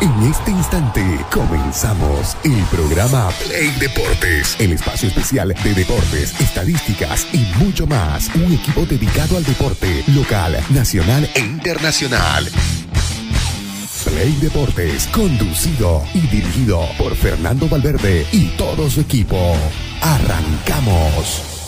En este instante comenzamos el programa Play Deportes, el espacio especial de deportes, estadísticas y mucho más. Un equipo dedicado al deporte local, nacional e internacional. Play Deportes, conducido y dirigido por Fernando Valverde y todo su equipo. Arrancamos.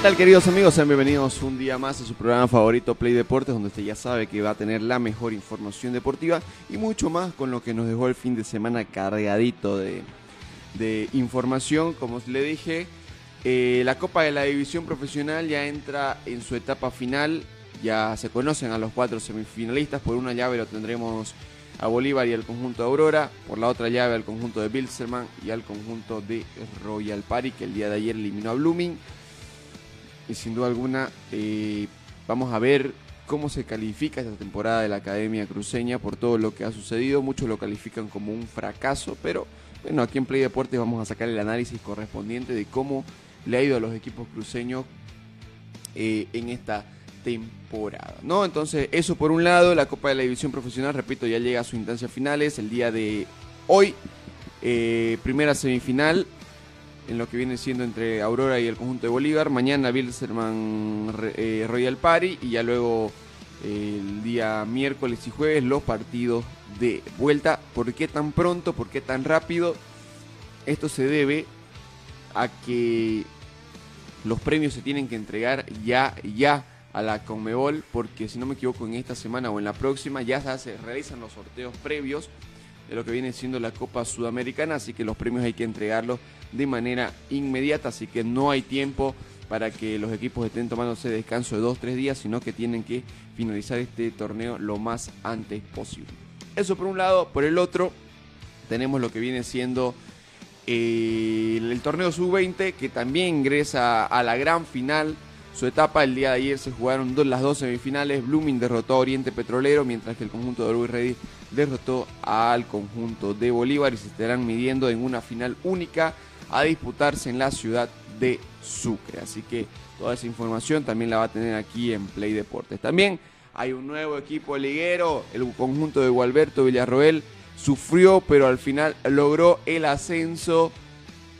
¿Qué tal queridos amigos? Sean bienvenidos un día más a su programa favorito Play Deportes, donde usted ya sabe que va a tener la mejor información deportiva y mucho más con lo que nos dejó el fin de semana cargadito de, de información. Como le dije, eh, la Copa de la División Profesional ya entra en su etapa final, ya se conocen a los cuatro semifinalistas, por una llave lo tendremos a Bolívar y al conjunto de Aurora, por la otra llave al conjunto de Bilzerman y al conjunto de Royal Party, que el día de ayer eliminó a Blooming y sin duda alguna eh, vamos a ver cómo se califica esta temporada de la Academia Cruceña por todo lo que ha sucedido. Muchos lo califican como un fracaso, pero bueno, aquí en Play Deportes vamos a sacar el análisis correspondiente de cómo le ha ido a los equipos cruceños eh, en esta temporada. ¿no? Entonces, eso por un lado, la Copa de la División Profesional, repito, ya llega a sus instancias finales el día de hoy. Eh, primera semifinal en lo que viene siendo entre Aurora y el conjunto de Bolívar. Mañana Bilzerman eh, Royal Party y ya luego el día miércoles y jueves los partidos de vuelta. ¿Por qué tan pronto? ¿Por qué tan rápido? Esto se debe a que los premios se tienen que entregar ya, ya a la Conmebol, porque si no me equivoco en esta semana o en la próxima ya se realizan los sorteos previos de lo que viene siendo la Copa Sudamericana, así que los premios hay que entregarlos de manera inmediata, así que no hay tiempo para que los equipos estén tomándose descanso de dos tres días, sino que tienen que finalizar este torneo lo más antes posible. Eso por un lado, por el otro tenemos lo que viene siendo eh, el torneo sub-20 que también ingresa a la gran final. Su etapa el día de ayer se jugaron las dos semifinales. Blooming derrotó a Oriente Petrolero, mientras que el conjunto de Uruguay Ready derrotó al conjunto de Bolívar y se estarán midiendo en una final única a disputarse en la ciudad de Sucre. Así que toda esa información también la va a tener aquí en Play Deportes. También hay un nuevo equipo liguero, el conjunto de Gualberto Villarroel sufrió, pero al final logró el ascenso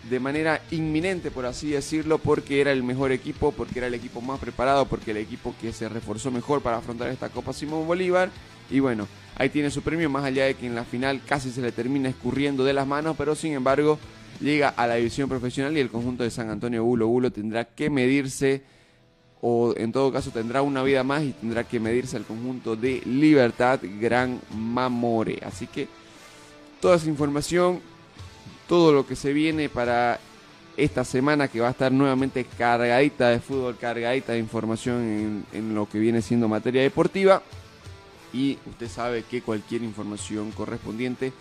de manera inminente, por así decirlo, porque era el mejor equipo, porque era el equipo más preparado, porque el equipo que se reforzó mejor para afrontar esta Copa Simón Bolívar. Y bueno, ahí tiene su premio, más allá de que en la final casi se le termina escurriendo de las manos, pero sin embargo llega a la división profesional y el conjunto de San Antonio Bulo Bulo tendrá que medirse o en todo caso tendrá una vida más y tendrá que medirse al conjunto de Libertad Gran Mamore. Así que toda esa información, todo lo que se viene para esta semana que va a estar nuevamente cargadita de fútbol, cargadita de información en, en lo que viene siendo materia deportiva. Y usted sabe que cualquier información correspondiente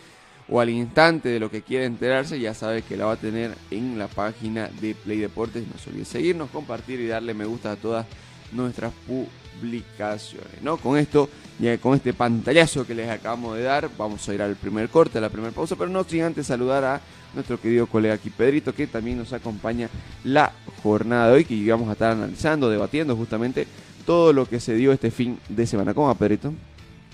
o al instante de lo que quiera enterarse, ya sabe que la va a tener en la página de Play Deportes. No se olvide seguirnos, compartir y darle me gusta a todas nuestras publicaciones. ¿no? Con esto, ya con este pantallazo que les acabamos de dar, vamos a ir al primer corte, a la primera pausa, pero no sin antes saludar a nuestro querido colega aquí Pedrito, que también nos acompaña la jornada de hoy, que vamos a estar analizando, debatiendo justamente todo lo que se dio este fin de semana. ¿Cómo va, Pedrito?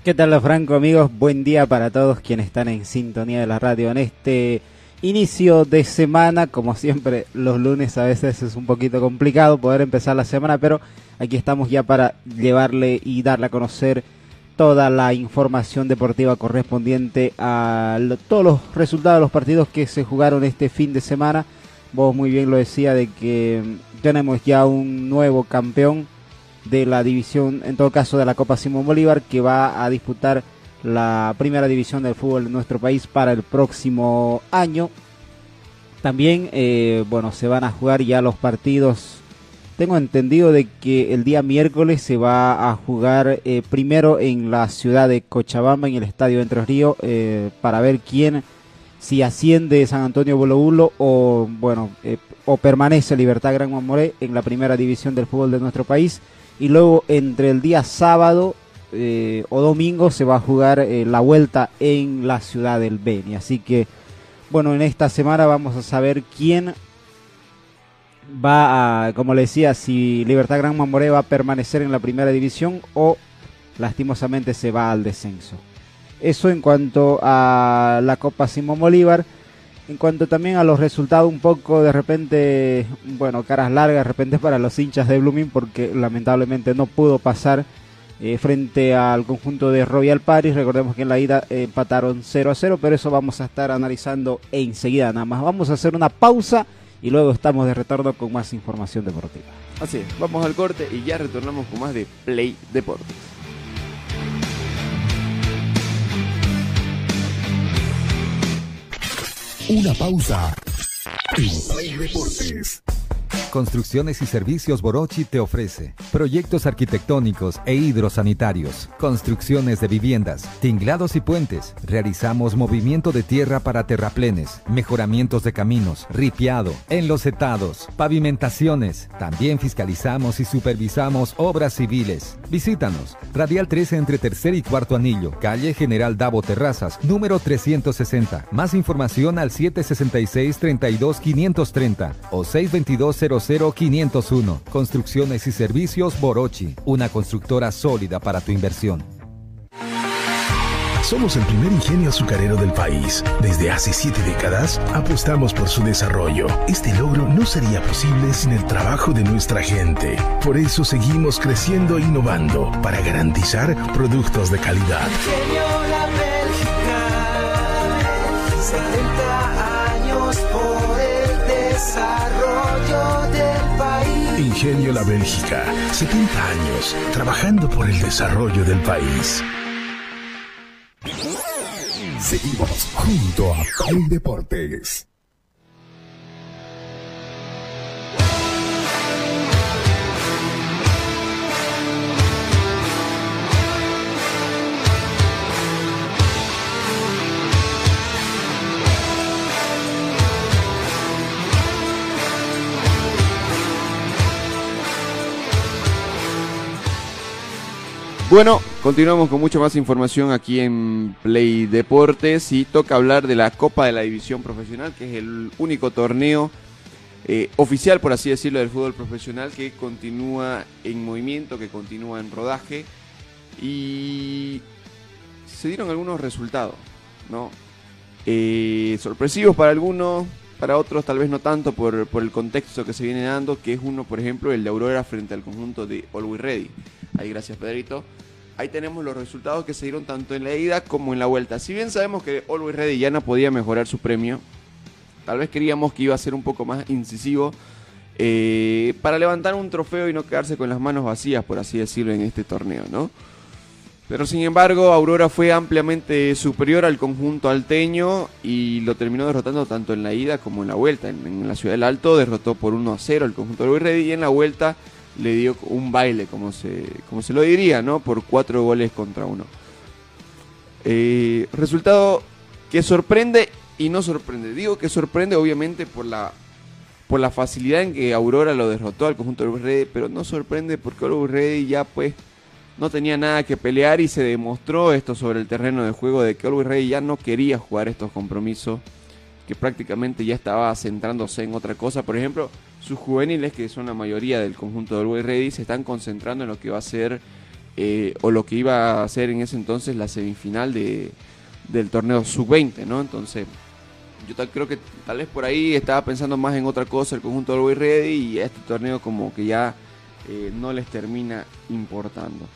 ¿Qué tal, Franco, amigos? Buen día para todos quienes están en sintonía de la radio en este inicio de semana. Como siempre, los lunes a veces es un poquito complicado poder empezar la semana, pero aquí estamos ya para llevarle y darle a conocer toda la información deportiva correspondiente a todos los resultados de los partidos que se jugaron este fin de semana. Vos muy bien lo decía de que tenemos ya un nuevo campeón de la división, en todo caso de la Copa Simón Bolívar, que va a disputar la primera división del fútbol de nuestro país para el próximo año. También, eh, bueno, se van a jugar ya los partidos. Tengo entendido de que el día miércoles se va a jugar eh, primero en la ciudad de Cochabamba, en el Estadio Entre Ríos, eh, para ver quién, si asciende San Antonio Bolo o, bueno, o permanece Libertad Gran Mamoré en la primera división del fútbol de nuestro país y luego entre el día sábado eh, o domingo se va a jugar eh, la vuelta en la ciudad del Beni. Así que, bueno, en esta semana vamos a saber quién va a, como le decía, si Libertad Gran Mamoré va a permanecer en la primera división o lastimosamente se va al descenso. Eso en cuanto a la Copa Simón Bolívar. En cuanto también a los resultados, un poco de repente, bueno, caras largas de repente para los hinchas de Blooming, porque lamentablemente no pudo pasar eh, frente al conjunto de Royal Paris. Recordemos que en la ida empataron 0 a 0, pero eso vamos a estar analizando enseguida. Nada más vamos a hacer una pausa y luego estamos de retorno con más información deportiva. Así es, vamos al corte y ya retornamos con más de Play Deportes. Una pausa. En Play Deportes. Construcciones y Servicios Borochi te ofrece proyectos arquitectónicos e hidrosanitarios, construcciones de viviendas, tinglados y puentes. Realizamos movimiento de tierra para terraplenes, mejoramientos de caminos, ripiado, enlosetados, pavimentaciones. También fiscalizamos y supervisamos obras civiles. Visítanos. Radial 13 entre tercer y cuarto anillo, calle General Davo Terrazas, número 360. Más información al 766 32 530 o 622 00501. Construcciones y servicios Borochi, una constructora sólida para tu inversión. Somos el primer ingenio azucarero del país. Desde hace siete décadas apostamos por su desarrollo. Este logro no sería posible sin el trabajo de nuestra gente. Por eso seguimos creciendo e innovando para garantizar productos de calidad. Ingenio La Bélgica, 70 años por desarrollo del país. Ingenio La Bélgica, 70 años trabajando por el desarrollo del país. Seguimos junto a Play Deportes. Bueno, continuamos con mucha más información aquí en Play Deportes y toca hablar de la Copa de la División Profesional, que es el único torneo eh, oficial, por así decirlo, del fútbol profesional que continúa en movimiento, que continúa en rodaje y se dieron algunos resultados, ¿no? Eh, sorpresivos para algunos, para otros tal vez no tanto por, por el contexto que se viene dando, que es uno, por ejemplo, el de Aurora frente al conjunto de Always Ready. Ahí gracias Pedrito. Ahí tenemos los resultados que se dieron tanto en la ida como en la vuelta. Si bien sabemos que Always Ready ya no podía mejorar su premio, tal vez queríamos que iba a ser un poco más incisivo eh, para levantar un trofeo y no quedarse con las manos vacías, por así decirlo, en este torneo, ¿no? Pero sin embargo, Aurora fue ampliamente superior al conjunto alteño y lo terminó derrotando tanto en la ida como en la vuelta. En, la Ciudad del Alto derrotó por 1 a 0 al conjunto de Always Ready y en la vuelta le dio un baile, como se, como se lo diría, ¿no? Por cuatro goles contra uno. Eh, resultado que sorprende y no sorprende. Digo que sorprende obviamente por la, por la facilidad en que Aurora lo derrotó al conjunto de Ready, pero no sorprende porque Always Ready ya pues no tenía nada que pelear y se demostró esto sobre el terreno de juego de que Always Ready ya no quería jugar estos compromisos, que prácticamente ya estaba centrándose en otra cosa. Por ejemplo, sus juveniles, que son la mayoría del conjunto del Always Ready, se están concentrando en lo que va a ser eh, o lo que iba a ser en ese entonces la semifinal de, del torneo sub-20, ¿no? Entonces, yo creo que tal vez por ahí estaba pensando más en otra cosa el conjunto del Always Ready y este torneo como que ya eh, no les termina importando.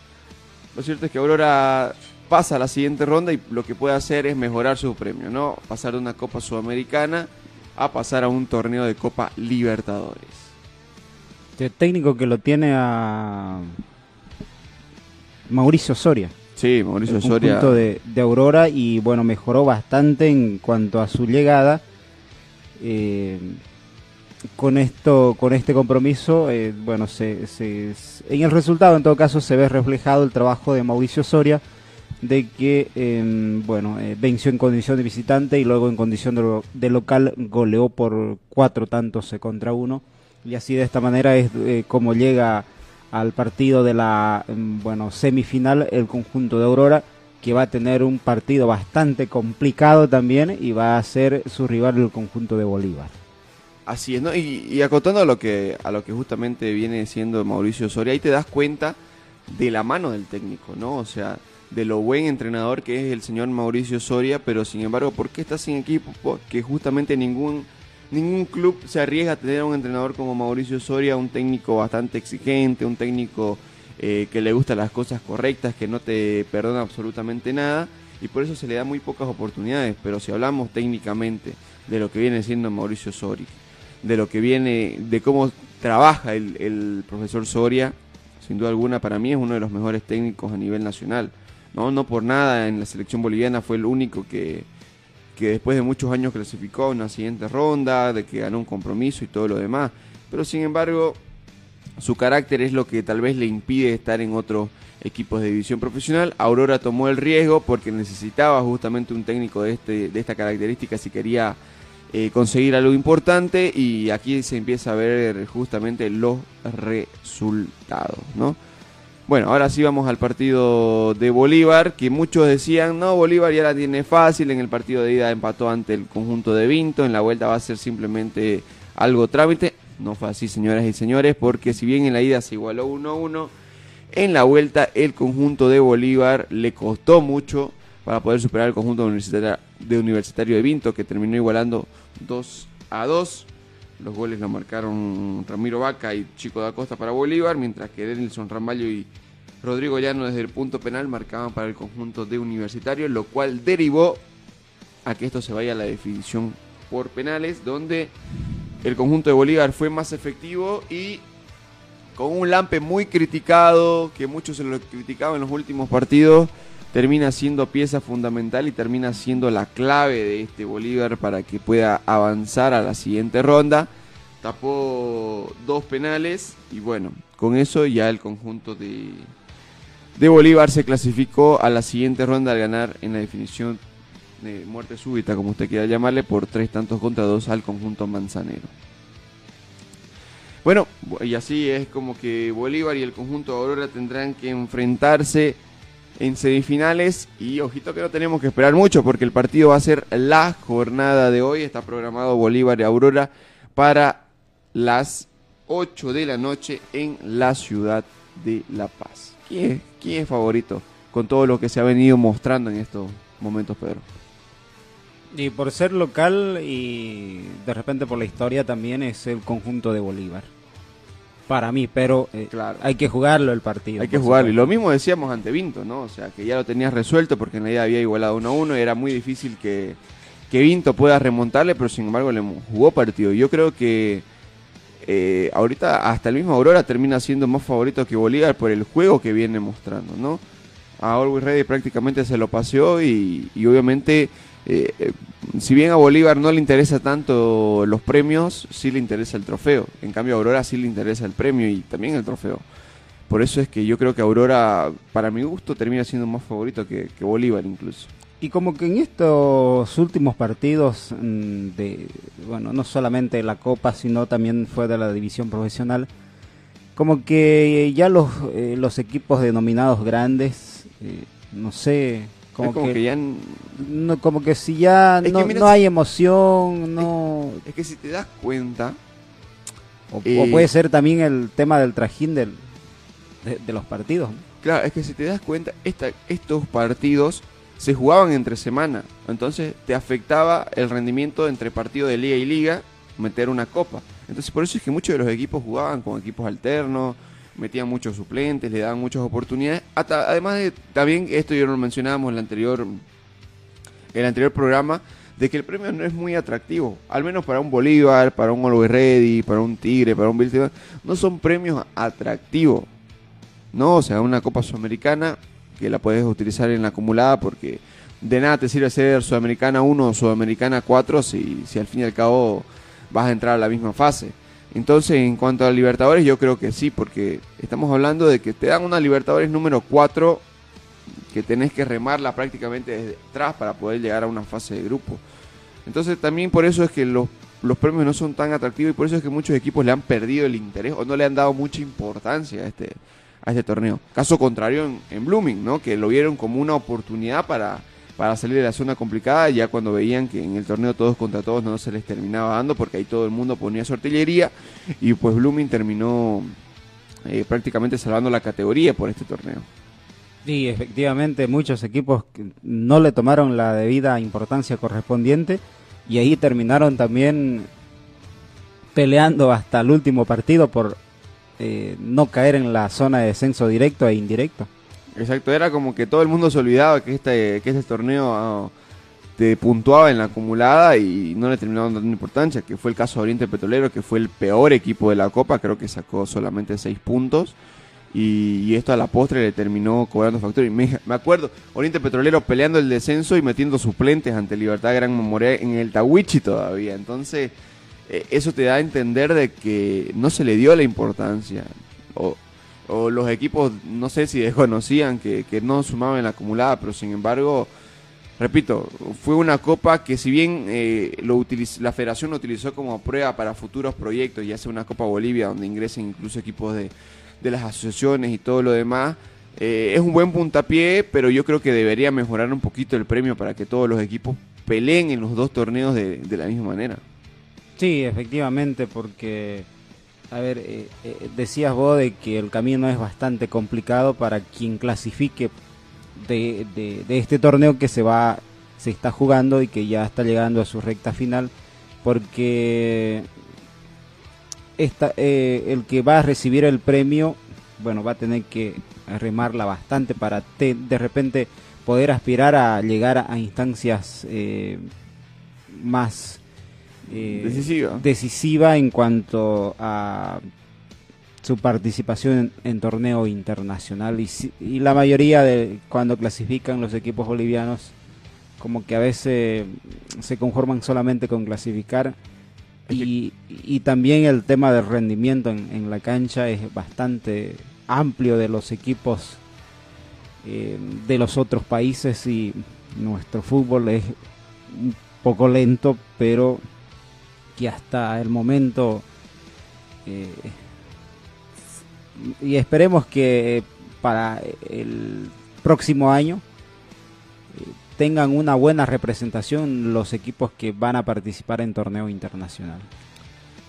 Lo cierto es que Aurora pasa a la siguiente ronda y lo que puede hacer es mejorar su premio, ¿no? Pasar de una Copa Sudamericana a pasar a un torneo de Copa Libertadores. El técnico que lo tiene a Mauricio Soria. Sí, Mauricio el Soria. conjunto de, de Aurora y bueno, mejoró bastante en cuanto a su llegada. Eh, con esto, con este compromiso, eh, bueno, se, en el resultado en todo caso se ve reflejado el trabajo de Mauricio Soria, de que, eh, bueno, eh, venció en condición de visitante y luego en condición de, de local goleó por cuatro tantos eh, contra uno y así de esta manera es como llega al partido de la mm, bueno semifinal el conjunto de Aurora que va a tener un partido bastante complicado también y va a ser su rival el conjunto de Bolívar. Así es, ¿no? Y, y acotando a lo que a lo que justamente viene siendo Mauricio Soria, ahí te das cuenta de la mano del técnico, ¿no? O sea, de lo buen entrenador que es el señor Mauricio Soria, pero sin embargo, ¿por qué está sin equipo? Porque justamente ningún ningún club se arriesga a tener a un entrenador como Mauricio Soria, un técnico bastante exigente, un técnico eh, que le gusta las cosas correctas, que no te perdona absolutamente nada, y por eso se le da muy pocas oportunidades. Pero si hablamos técnicamente de lo que viene siendo Mauricio Soria, de lo que viene, de cómo trabaja el, el profesor Soria, sin duda alguna para mí es uno de los mejores técnicos a nivel nacional. No, no por nada en la selección boliviana fue el único que, que después de muchos años clasificó a una siguiente ronda, de que ganó un compromiso y todo lo demás. Pero sin embargo, su carácter es lo que tal vez le impide estar en otros equipos de división profesional. Aurora tomó el riesgo porque necesitaba justamente un técnico de, este, de esta característica si quería eh, conseguir algo importante y aquí se empieza a ver justamente los resultados, ¿no? Bueno, ahora sí vamos al partido de Bolívar, que muchos decían, no, Bolívar ya la tiene fácil, en el partido de ida empató ante el conjunto de Vinto, en la vuelta va a ser simplemente algo trámite. No fue así, señoras y señores, porque si bien en la ida se igualó 1-1, en la vuelta el conjunto de Bolívar le costó mucho para poder superar al conjunto de, universitario de Vinto, que terminó igualando 2 a 2. Los goles lo marcaron Ramiro Vaca y Chico da Costa para Bolívar, mientras que Denilson Ramallo y Rodrigo Llano desde el punto penal marcaban para el conjunto de Universitario, lo cual derivó a que esto se vaya a la definición por penales, donde el conjunto de Bolívar fue más efectivo y con un Lampe muy criticado, que muchos se lo criticaban en los últimos partidos, termina siendo pieza fundamental y termina siendo la clave de este Bolívar para que pueda avanzar a la siguiente ronda. Tapó dos penales y bueno, con eso ya el conjunto de, de Bolívar se clasificó a la siguiente ronda al ganar en la definición de muerte súbita, como usted quiera llamarle, por tres tantos contra dos al conjunto manzanero. Bueno, y así es como que Bolívar y el conjunto de Aurora tendrán que enfrentarse en semifinales y ojito que no tenemos que esperar mucho porque el partido va a ser la jornada de hoy, está programado Bolívar y Aurora para las 8 de la noche en la ciudad de La Paz. ¿Quién es, quién es favorito con todo lo que se ha venido mostrando en estos momentos, Pedro? Y por ser local y de repente por la historia también es el conjunto de Bolívar. Para mí, pero eh, Claro. hay que jugarlo el partido. Hay que jugarlo. Y lo mismo decíamos ante Vinto, ¿no? O sea, que ya lo tenías resuelto porque en la ida había igualado 1 a 1 y era muy difícil que, que Vinto pueda remontarle, pero sin embargo le jugó partido. Yo creo que eh, ahorita hasta el mismo Aurora termina siendo más favorito que Bolívar por el juego que viene mostrando, ¿no? A Always Ready prácticamente se lo paseó y, y obviamente, eh, eh, si bien a Bolívar no le interesa tanto los premios, sí le interesa el trofeo. En cambio a Aurora sí le interesa el premio y también el trofeo. Por eso es que yo creo que Aurora, para mi gusto, termina siendo más favorito que, Bolívar incluso. Y como que en estos últimos partidos mm, de, bueno, no solamente la Copa, sino también fue de la división profesional, como que ya los, eh, los equipos denominados grandes, eh, no sé, como, que, que, ya... no, como que si ya que no, mira, no hay emoción, no, Es que si te das cuenta, o, Eh, o puede ser también el tema del trajín del, de, de los partidos. claro, es que si te das cuenta, esta, estos partidos se jugaban entre semana. Entonces te afectaba el rendimiento entre partido de liga y liga meter una copa. Entonces por eso es que muchos de los equipos jugaban con equipos alternos, metían muchos suplentes, le daban muchas oportunidades. Hasta, además de, también esto ya lo mencionábamos en el anterior, el anterior programa, de que el premio no es muy atractivo. Al menos para un Bolívar, para un Always Ready, para un Tigre, para un Biltman, no son premios atractivos. No, o sea, una Copa Sudamericana que la puedes utilizar en la acumulada porque de nada te sirve ser Sudamericana 1 o Sudamericana 4 si, si al fin y al cabo vas a entrar a la misma fase. Entonces, en cuanto a Libertadores, yo creo que sí, porque estamos hablando de que te dan una Libertadores número 4 que tenés que remarla prácticamente desde atrás para poder llegar a una fase de grupo. Entonces, también por eso es que los los premios no son tan atractivos y por eso es que muchos equipos le han perdido el interés o no le han dado mucha importancia a este, a este torneo. Caso contrario en, en Blooming, ¿no? Que lo vieron como una oportunidad para, para salir de la zona complicada, ya cuando veían que en el torneo todos contra todos no se les terminaba dando porque ahí todo el mundo ponía su artillería y pues Blooming terminó eh, prácticamente salvando la categoría por este torneo. Sí, efectivamente, muchos equipos no le tomaron la debida importancia correspondiente y ahí terminaron también peleando hasta el último partido por eh, no caer en la zona de descenso directo e indirecto. Exacto, era como que todo el mundo se olvidaba que este, que este torneo ah, te puntuaba en la acumulada y no le terminaron dando importancia, que fue el caso de Oriente Petrolero, que fue el peor equipo de la Copa, creo que sacó solamente seis puntos. Y, esto a la postre le terminó cobrando factura. Y me, acuerdo, Oriente Petrolero peleando el descenso y metiendo suplentes ante Libertad Gran Memorial en el Tawichi todavía. Entonces, eh, eso te da a entender de que no se le dio la importancia. O los equipos, no sé si desconocían que, que no sumaban la acumulada, pero sin embargo, repito, fue una copa que si bien eh, lo la federación lo utilizó como prueba para futuros proyectos, ya sea una Copa Bolivia donde ingresen incluso equipos de, de las asociaciones y todo lo demás, eh, es un buen puntapié, pero yo creo que debería mejorar un poquito el premio para que todos los equipos peleen en los dos torneos de, de la misma manera. Sí, efectivamente, porque, a ver, eh, eh, decías vos de que el camino es bastante complicado para quien clasifique de, este torneo que se va, se está jugando y que ya está llegando a su recta final, porque esta, eh, el que va a recibir el premio, bueno, va a tener que remarla bastante para te- de repente poder aspirar a llegar a, a instancias eh, más eh, Decisiva. decisiva en cuanto a su participación en, en torneo internacional y, la mayoría de cuando clasifican los equipos bolivianos como que a veces se conforman solamente con clasificar y, y también el tema del rendimiento en, en la cancha es bastante amplio de los equipos eh, de los otros países y nuestro fútbol es un poco lento pero hasta el momento eh, y esperemos que para el próximo año eh, tengan una buena representación los equipos que van a participar en torneo internacional.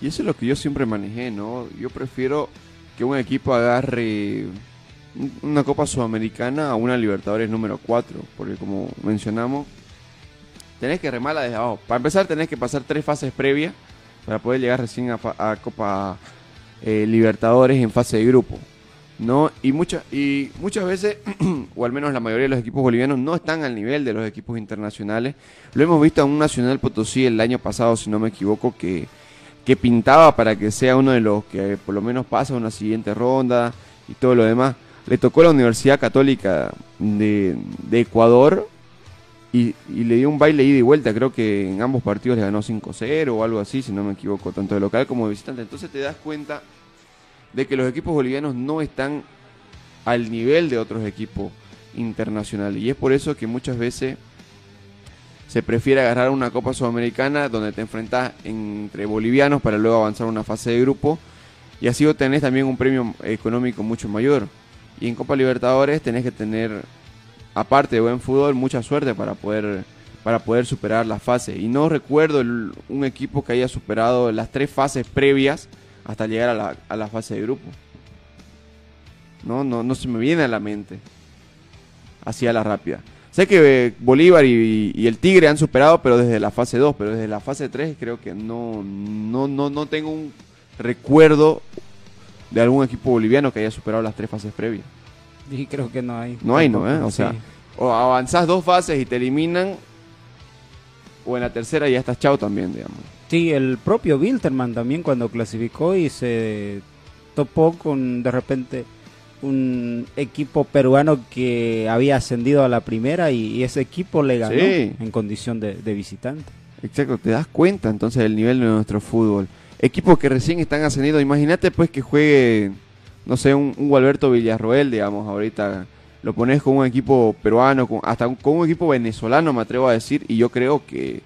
Y eso es lo que yo siempre manejé, ¿no? Yo prefiero que un equipo agarre un- una Copa Sudamericana a una Libertadores número 4, porque como mencionamos, tenés que remarla desde abajo. Para empezar, tenés que pasar tres fases previas para poder llegar recién a, a Copa eh, Libertadores en fase de grupo. ¿no? Y, muchas y muchas veces, o al menos la mayoría de los equipos bolivianos, no están al nivel de los equipos internacionales. Lo hemos visto a un Nacional Potosí el año pasado, si no me equivoco, que, que pintaba para que sea uno de los que por lo menos pasa a una siguiente ronda y todo lo demás. Le tocó la Universidad Católica de, de Ecuador y, y le dio un baile ida y vuelta. Creo que en ambos partidos le ganó 5-0 o algo así, si no me equivoco, tanto de local como de visitante. Entonces te das cuenta de que los equipos bolivianos no están al nivel de otros equipos internacionales. Y es por eso que muchas veces se prefiere agarrar una Copa Sudamericana donde te enfrentas entre bolivianos para luego avanzar a una fase de grupo y así obtenés también un premio económico mucho mayor. Y en Copa Libertadores tenés que tener, aparte de buen fútbol, mucha suerte para poder, para poder superar la fase. Y no recuerdo un equipo que haya superado las tres fases previas hasta llegar a la, a la fase de grupo. No, no, no se me viene a la mente. Así a la rápida. Sé que eh, Bolívar y, y el Tigre han superado, pero desde la fase 2, pero desde la fase 3 creo que no, no, no, no tengo un recuerdo de algún equipo boliviano que haya superado las tres fases previas. Y creo que no hay. No hay, ¿no? ¿eh? O Sí. sea, o avanzás dos fases y te eliminan, o en la tercera ya estás chao también, digamos. Sí, el propio Wilterman también cuando clasificó y se topó con de repente un equipo peruano que había ascendido a la primera y, y ese equipo le ganó Sí. en condición de, de visitante. Exacto, te das cuenta entonces del nivel de nuestro fútbol. Equipos que recién están ascendidos, imagínate pues que juegue, no sé, un, un Gualberto Villarroel, digamos, ahorita lo pones con un equipo peruano, con, hasta con un equipo venezolano, me atrevo a decir, y yo creo que,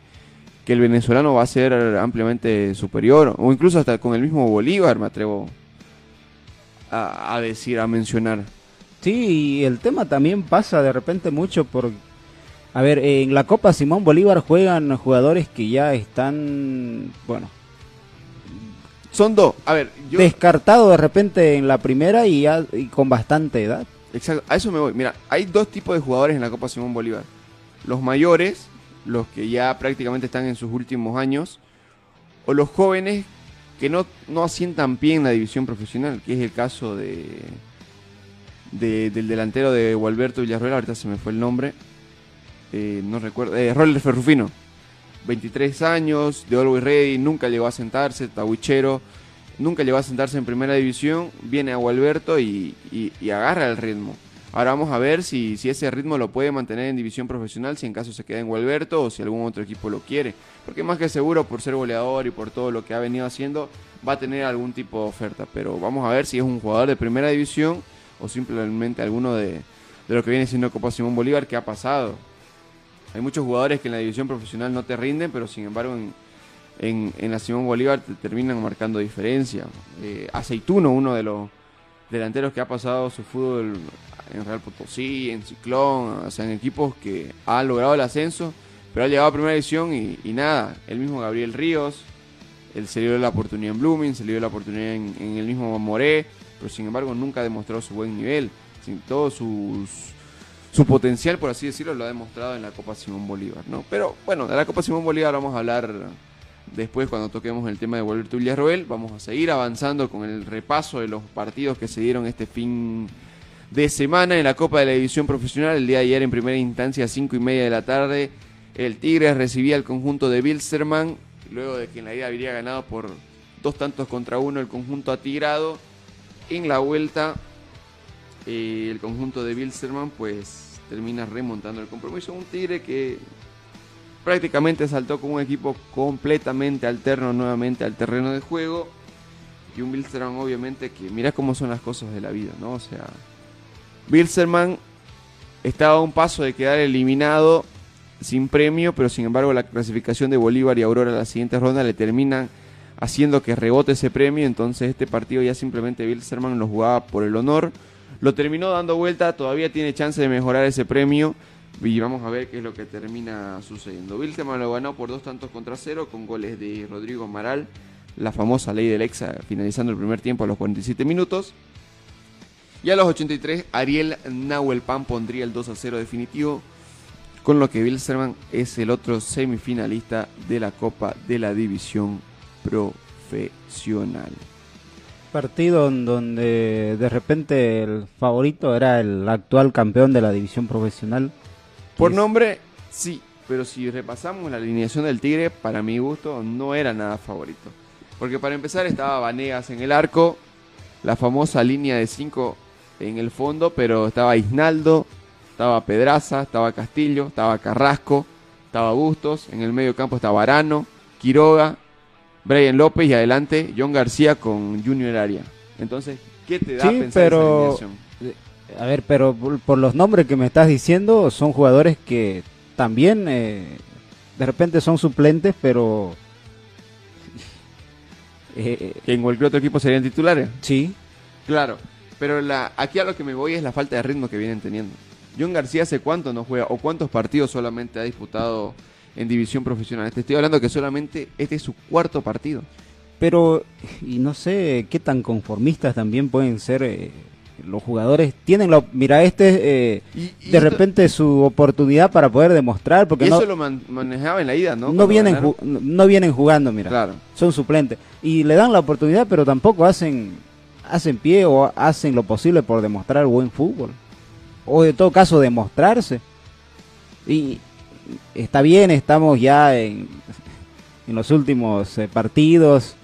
que el venezolano va a ser ampliamente superior, o incluso hasta con el mismo Bolívar, me atrevo a, decir, a mencionar. Sí, el tema también pasa de repente mucho por... A ver, en la Copa Simón Bolívar juegan jugadores que ya están, bueno, Son dos, a ver, yo... descartados de repente en la primera y, ya, y con bastante edad. Exacto, a eso me voy. Mira, hay dos tipos de jugadores en la Copa Simón Bolívar. Los mayores, los que ya prácticamente están en sus últimos años, o los jóvenes que no, no asientan pie en la división profesional, que es el caso de, de- del delantero de Gualberto Villarroel, ahorita se me fue el nombre, eh, no recuerdo, eh, Roller Ferrufino, 23 años, de Always Ready, nunca llegó a sentarse, tabuchero, nunca llegó a sentarse en primera división, viene a Gualberto y, y- agarra el ritmo. Ahora vamos a ver si, si ese ritmo lo puede mantener en división profesional, si en caso se queda en Gualberto o si algún otro equipo lo quiere. Porque más que seguro, por ser goleador y por todo lo que ha venido haciendo, va a tener algún tipo de oferta. Pero vamos a ver si es un jugador de primera división o simplemente alguno de, de lo que viene siendo Copa Simón Bolívar que ha pasado. Hay muchos jugadores que en la división profesional no te rinden, pero sin embargo en, en, en la Simón Bolívar te terminan marcando diferencia. Eh, Aceituno, uno de los delanteros que ha pasado su fútbol en Real Potosí, en Ciclón, o sea, en equipos que han logrado el ascenso, pero ha llegado a primera división y, nada. El mismo Gabriel Ríos, él se dio la oportunidad en Blooming, se dio la oportunidad en, en el mismo Moré, pero sin embargo nunca demostró su buen nivel. Sin todo sus, su potencial, por así decirlo, lo ha demostrado en la Copa Simón Bolívar, ¿no? Pero bueno, de la Copa Simón Bolívar vamos a hablar después cuando toquemos el tema de Gualberto Villarroel. Vamos a seguir avanzando con el repaso de los partidos que se dieron este fin de semana en la Copa de la División Profesional. El día de ayer en primera instancia, a 5 y media de la tarde, el Tigres recibía el conjunto de Bilsterman, luego de que en la ida habría ganado por dos tantos contra uno el conjunto atigrado. En la vuelta, eh, el conjunto de Bilsterman pues termina remontando el compromiso. Un Tigre que prácticamente saltó con un equipo completamente alterno nuevamente al terreno de juego. Y un Bilsterman obviamente que mira cómo son las cosas de la vida, ¿no? O sea, Bilsterman estaba a un paso de quedar eliminado sin premio, pero sin embargo la clasificación de Bolívar y Aurora a la siguiente ronda le terminan haciendo que rebote ese premio, entonces este partido ya simplemente Bilsterman lo jugaba por el honor, lo terminó dando vuelta, todavía tiene chance de mejorar ese premio y vamos a ver qué es lo que termina sucediendo. Bilsterman lo ganó por dos tantos contra cero con goles de Rodrigo Maral, la famosa ley del exa, finalizando el primer tiempo a los 47 minutos. Y a los 83, Ariel Nahuelpan pondría el 2 a 0 definitivo, con lo que Bilsterman es el otro semifinalista de la Copa de la División Profesional. Partido en donde de repente el favorito era el actual campeón de la división profesional. Por Es- nombre, sí, pero si repasamos la alineación del Tigre, para mi gusto no era nada favorito. Porque para empezar estaba Vanegas en el arco, la famosa línea de 5 en el fondo, pero estaba Isnaldo, estaba Pedraza, estaba Castillo, estaba Carrasco, estaba Bustos, en el medio campo estaba Arano, Quiroga, Brian López y adelante John García con Junior Aria. Entonces, ¿qué te da Sí, pensar esa pero- alineación? A ver, pero por, por los nombres que me estás diciendo, son jugadores que también eh, de repente son suplentes, pero... Eh, Que en cualquier otro equipo serían titulares. sí, Claro, pero la, aquí a lo que me voy es la falta de ritmo que vienen teniendo. John García hace cuánto no juega o cuántos partidos solamente ha disputado en división profesional. Te estoy hablando que solamente este es su cuarto partido. pero y no sé qué tan conformistas también pueden ser eh, los jugadores. Tienen la, mira, este eh, Y, y de esto- repente su oportunidad para poder demostrar, porque y no, eso lo man- manejaba en la ida, ¿no? no, vienen ganaron. ju- no no vienen jugando, mira. Claro. son suplentes y le dan la oportunidad pero tampoco hacen hacen pie o hacen lo posible por demostrar buen fútbol o en todo caso demostrarse y está bien estamos ya en, en los últimos eh, partidos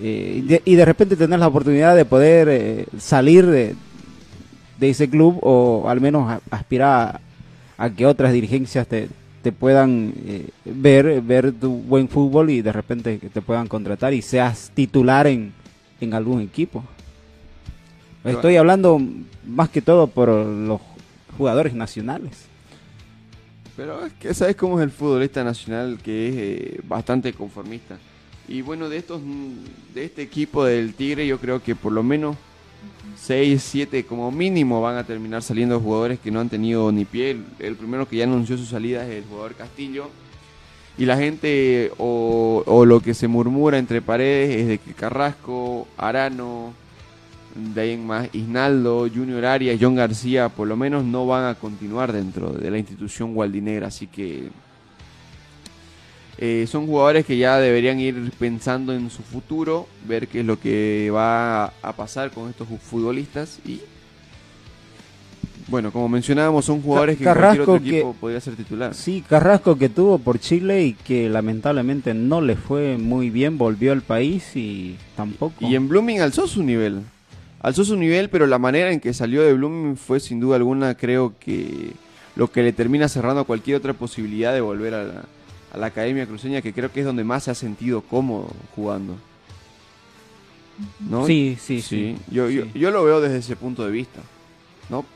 eh, y, de, y de repente tener la oportunidad de poder eh, salir de, de ese club o al menos a- aspirar a, a que otras dirigencias te, te puedan eh, ver ver tu buen fútbol y de repente que te puedan contratar y seas titular en, en algún equipo. Estoy hablando más que todo por los jugadores nacionales. Pero es que sabes cómo es el futbolista nacional que es eh, bastante conformista. Y bueno, de estos de este equipo del Tigre yo creo que por lo menos 6, 7 como mínimo van a terminar saliendo jugadores que no han tenido ni pie. El, el primero que ya anunció su salida es el jugador Castillo. Y la gente o, o lo que se murmura entre paredes es de que Carrasco, Arano, de ahí en más Isnaldo, Junior Arias, John García, por lo menos no van a continuar dentro de la institución gualdinegra, así que eh, son jugadores que ya deberían ir pensando en su futuro, ver qué es lo que va a pasar con estos futbolistas y bueno, como mencionábamos, son jugadores que en cualquier Carrasco otro que- equipo podría ser titular. Sí, Carrasco que tuvo por Chile y que lamentablemente no le fue muy bien, volvió al país y tampoco. Y en Blooming alzó su nivel. Alzó su nivel, pero la manera en que salió de Blooming fue sin duda alguna, creo que lo que le termina cerrando cualquier otra posibilidad de volver a la, a la Academia Cruceña, que creo que es donde más se ha sentido cómodo jugando. ¿No? Sí, sí, sí. Yo, yo, Sí. yo lo veo desde ese punto de vista. ¿no?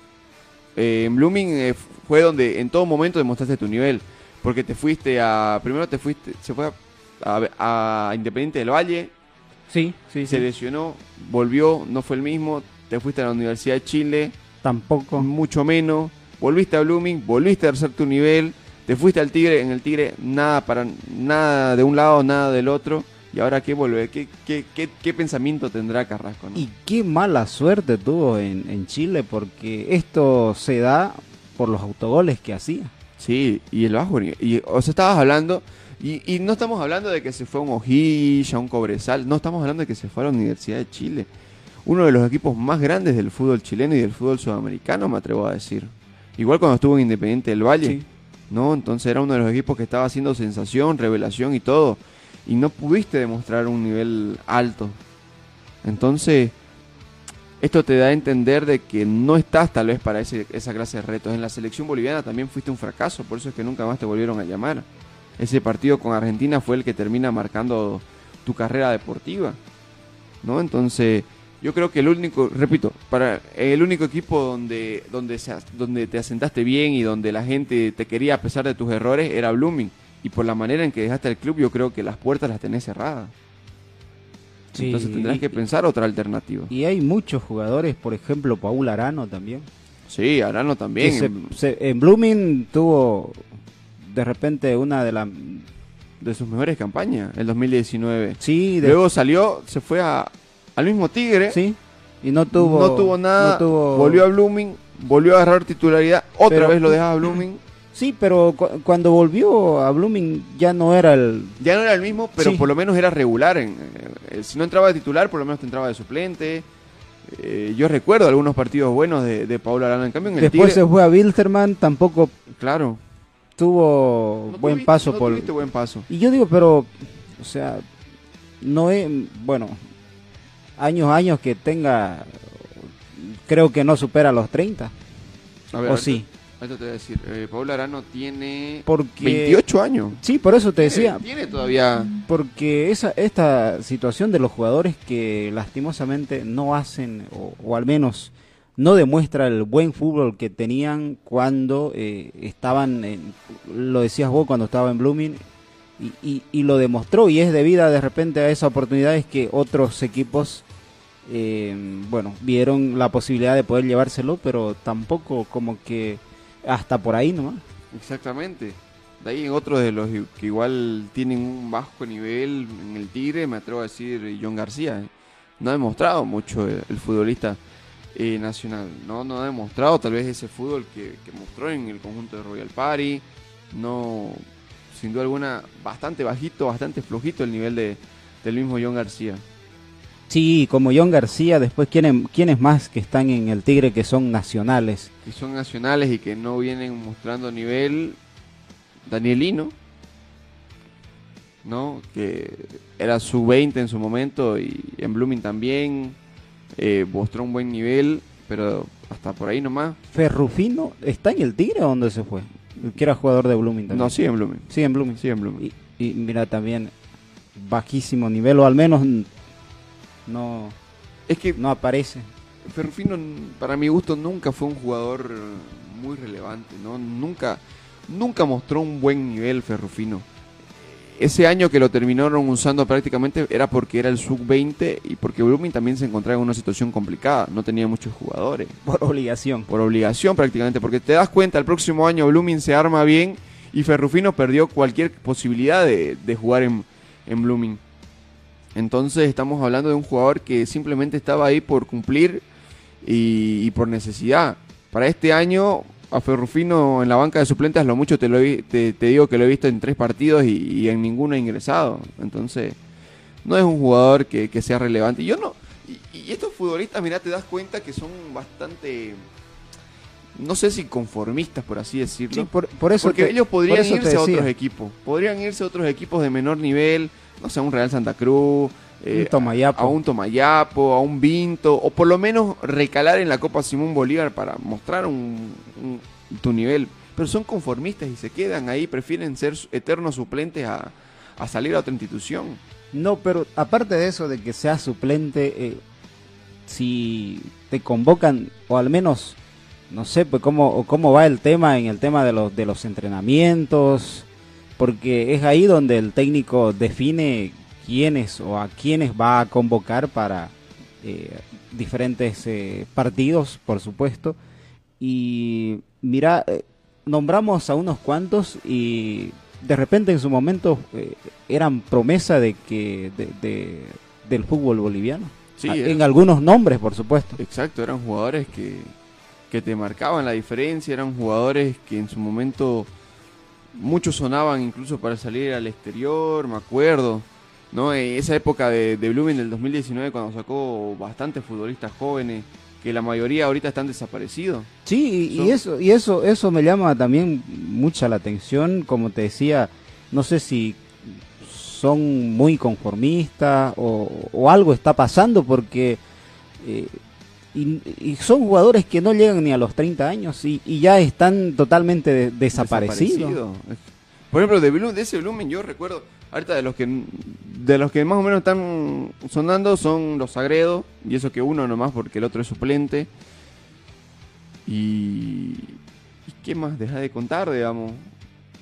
Eh, en Blooming eh, fue donde en todo momento demostraste tu nivel. Porque te fuiste a. Primero te fuiste. Se fue a, a Independiente del Valle Sí, sí, se sí. lesionó, volvió, no fue el mismo, te fuiste a la Universidad de Chile, Tampoco. mucho menos, volviste a Blooming, volviste a tercer tu nivel, te fuiste al Tigre, en el Tigre nada para nada de un lado, nada del otro, y ahora qué vuelve, qué, qué, qué, qué pensamiento tendrá Carrasco, ¿no? Y qué mala suerte tuvo en, en Chile porque esto se da por los autogoles que hacía. Sí, y el bajo, y o sea, estabas hablando, y, y no estamos hablando de que se fue a un Ojilla, un Cobresal, no estamos hablando de que se fue a la Universidad de Chile, uno de los equipos más grandes del fútbol chileno y del fútbol sudamericano, me atrevo a decir. Igual cuando estuvo en Independiente del Valle, Sí. ¿no? Entonces era uno de los equipos que estaba haciendo sensación, revelación y todo, y no pudiste demostrar un nivel alto. Entonces, esto te da a entender de que no estás tal vez para ese- esa clase de retos. En la selección boliviana también fuiste un fracaso, por eso es que nunca más te volvieron a llamar. Ese partido con Argentina fue el que termina marcando tu carrera deportiva, ¿no? Entonces, yo creo que el único, repito, para el único equipo donde donde se, donde te asentaste bien y donde la gente te quería a pesar de tus errores era Blooming. Y por la manera en que dejaste el club, yo creo que las puertas las tenés cerradas. Sí, Entonces tendrás y- que pensar otra alternativa. Y hay muchos jugadores, por ejemplo, Paul Arano también. Sí, Arano también. se- en Blooming tuvo de repente una de las... de sus mejores campañas, el 2019. Sí, de- Luego salió, se fue a, al mismo Tigre, sí, y no tuvo... no tuvo nada, no tuvo- volvió a Blooming, volvió a agarrar titularidad, otra Pero- vez lo dejaba a Blooming. Sí, pero cu- cuando volvió a Blooming ya no era el... Ya no era el mismo, pero Sí. por lo menos era regular. En, eh, si no entraba de titular, por lo menos te entraba de suplente. Eh, yo recuerdo algunos partidos buenos de, de Paulo Arana. En cambio, en el Después Tigre, se fue a Wilterman, tampoco claro. Tuvo no buen paso no por... tuviste buen paso. Y yo digo, pero, o sea, no es, bueno, años, años que tenga, creo que no supera los 30, A ver, o sí, ahorita te voy a decir, eh, Paulo Arano tiene porque... 28 años. Sí, por eso te decía, Tiene, tiene todavía... porque esa esta situación de los jugadores que lastimosamente no hacen, o, o al menos no demuestra el buen fútbol que tenían cuando eh, estaban, en- lo decías vos cuando estaba en Blooming, y, lo demostró, y es debida de repente a esas oportunidades que otros equipos, eh, bueno, vieron la posibilidad de poder llevárselo, pero tampoco como que hasta por ahí nomás. Exactamente. De ahí en otros de los que igual tienen un bajo nivel en el Tigre, me atrevo a decir John García. eh. No ha demostrado mucho el futbolista eh, nacional. ¿no? no ha demostrado tal vez ese fútbol que, que mostró en el conjunto de Royal Party. No, sin duda alguna, bastante bajito, bastante flojito el nivel de, del mismo John García. Sí, como John García, después ¿quiénes, quiénes más que están en el Tigre que son nacionales. Que son nacionales y que no vienen mostrando nivel. Danielino, ¿no? Que era su 20 en su momento y en Blooming también eh, mostró un buen nivel, pero hasta por ahí nomás. Ferrufino, ¿está en el Tigre o dónde se fue? Que era jugador de Blooming también. No, sí en Blooming. Sí, en Blooming. Sí en Blooming. Y, y mira también bajísimo nivel, o al menos no, Es que no aparece. Ferrufino, para mi gusto, nunca fue un jugador muy relevante, ¿no? Nunca, nunca mostró un buen nivel Ferrufino. Ese año que lo terminaron usando prácticamente era porque era el sub-20 y porque Blooming también se encontraba en una situación complicada, no tenía muchos jugadores Por obligación. por obligación prácticamente, porque te das cuenta, el próximo año Blooming se arma bien y Ferrufino perdió cualquier posibilidad de, de jugar en, en Blooming. Entonces estamos hablando de un jugador que simplemente estaba ahí por cumplir y, y por necesidad. Para este año, a Ferrufino en la banca de suplentes, lo mucho te, lo te, te digo que lo he visto en tres partidos y, y en ninguno ha ingresado. Entonces, no es un jugador que, que sea relevante. Yo no. Y, y estos futbolistas, mira, te das cuenta que son bastante. No sé si conformistas, por así decirlo. Sí, por, por eso Porque te- ellos podrían irse a otros equipos. Podrían irse a otros equipos de menor nivel. No sé, un Real Santa Cruz. Eh. A un Tomayapo, a un Vinto. O por lo menos recalar en la Copa Simón Bolívar para mostrar un, un- tu nivel. Pero son conformistas y se quedan ahí. Prefieren ser eternos suplentes a, a salir a otra institución. No, pero aparte de eso de que seas suplente, eh, si te convocan, o al menos, no sé, pues cómo, cómo va el tema en el tema de los, de los entrenamientos, porque es ahí donde el técnico define quiénes o a quiénes va a convocar para eh, diferentes eh, partidos, por supuesto. Y mira, eh, nombramos a unos cuantos y de repente en su momento eh, eran promesa de que de, de- del fútbol boliviano. Sí, Ah, en algunos nombres, por supuesto. Exacto, eran jugadores que, que te marcaban la diferencia, eran jugadores que en su momento muchos sonaban incluso para salir al exterior, me acuerdo, ¿no? Eh, Esa época de, de Blooming del 2019 cuando sacó bastantes futbolistas jóvenes, que la mayoría ahorita están desaparecidos. Sí, y, eso y eso eso me llama también mucha la atención, como te decía, no sé si son muy conformistas o, o algo está pasando porque eh, y, y son jugadores que no llegan ni a los 30 años y, y ya están totalmente de- desaparecidos. Desaparecido. Por ejemplo, de, Bloom- de ese volumen yo recuerdo, ahorita de los que de los que más o menos están sonando son los Sagredo, y eso que uno nomás porque el otro es suplente. Y, ¿y qué más deja de contar, digamos,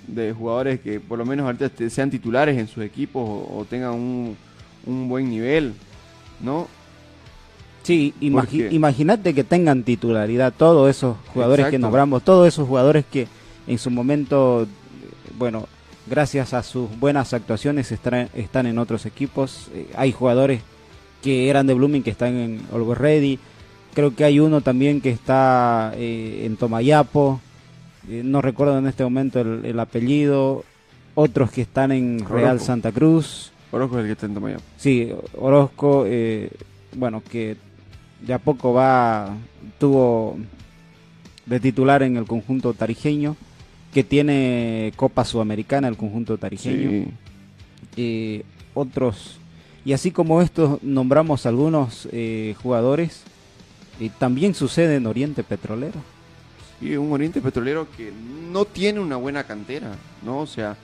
de jugadores que por lo menos ahorita sean titulares en sus equipos o, o tengan un, un buen nivel, ¿no? Sí, imagi- imagínate que tengan titularidad todos esos jugadores que nombramos, todos esos jugadores que en su momento, eh, bueno, gracias a sus buenas actuaciones están en otros equipos. Eh, hay jugadores que eran de Blooming que están en Always Ready. Creo que hay uno también que está eh, en Tomayapo. Eh, no recuerdo en este momento el, el apellido. Otros que están en Real Orozco. Santa Cruz. Orozco es el que está en Tomayapo. Sí, Orozco, eh, bueno, que de a poco va, tuvo de titular en el conjunto tarijeño, que tiene Copa Sudamericana el conjunto tarijeño. Sí. Eh, otros, y así como estos nombramos algunos eh, jugadores, eh, también sucede en Oriente Petrolero. Sí, un Oriente Petrolero que no tiene una buena cantera, ¿no? O sea,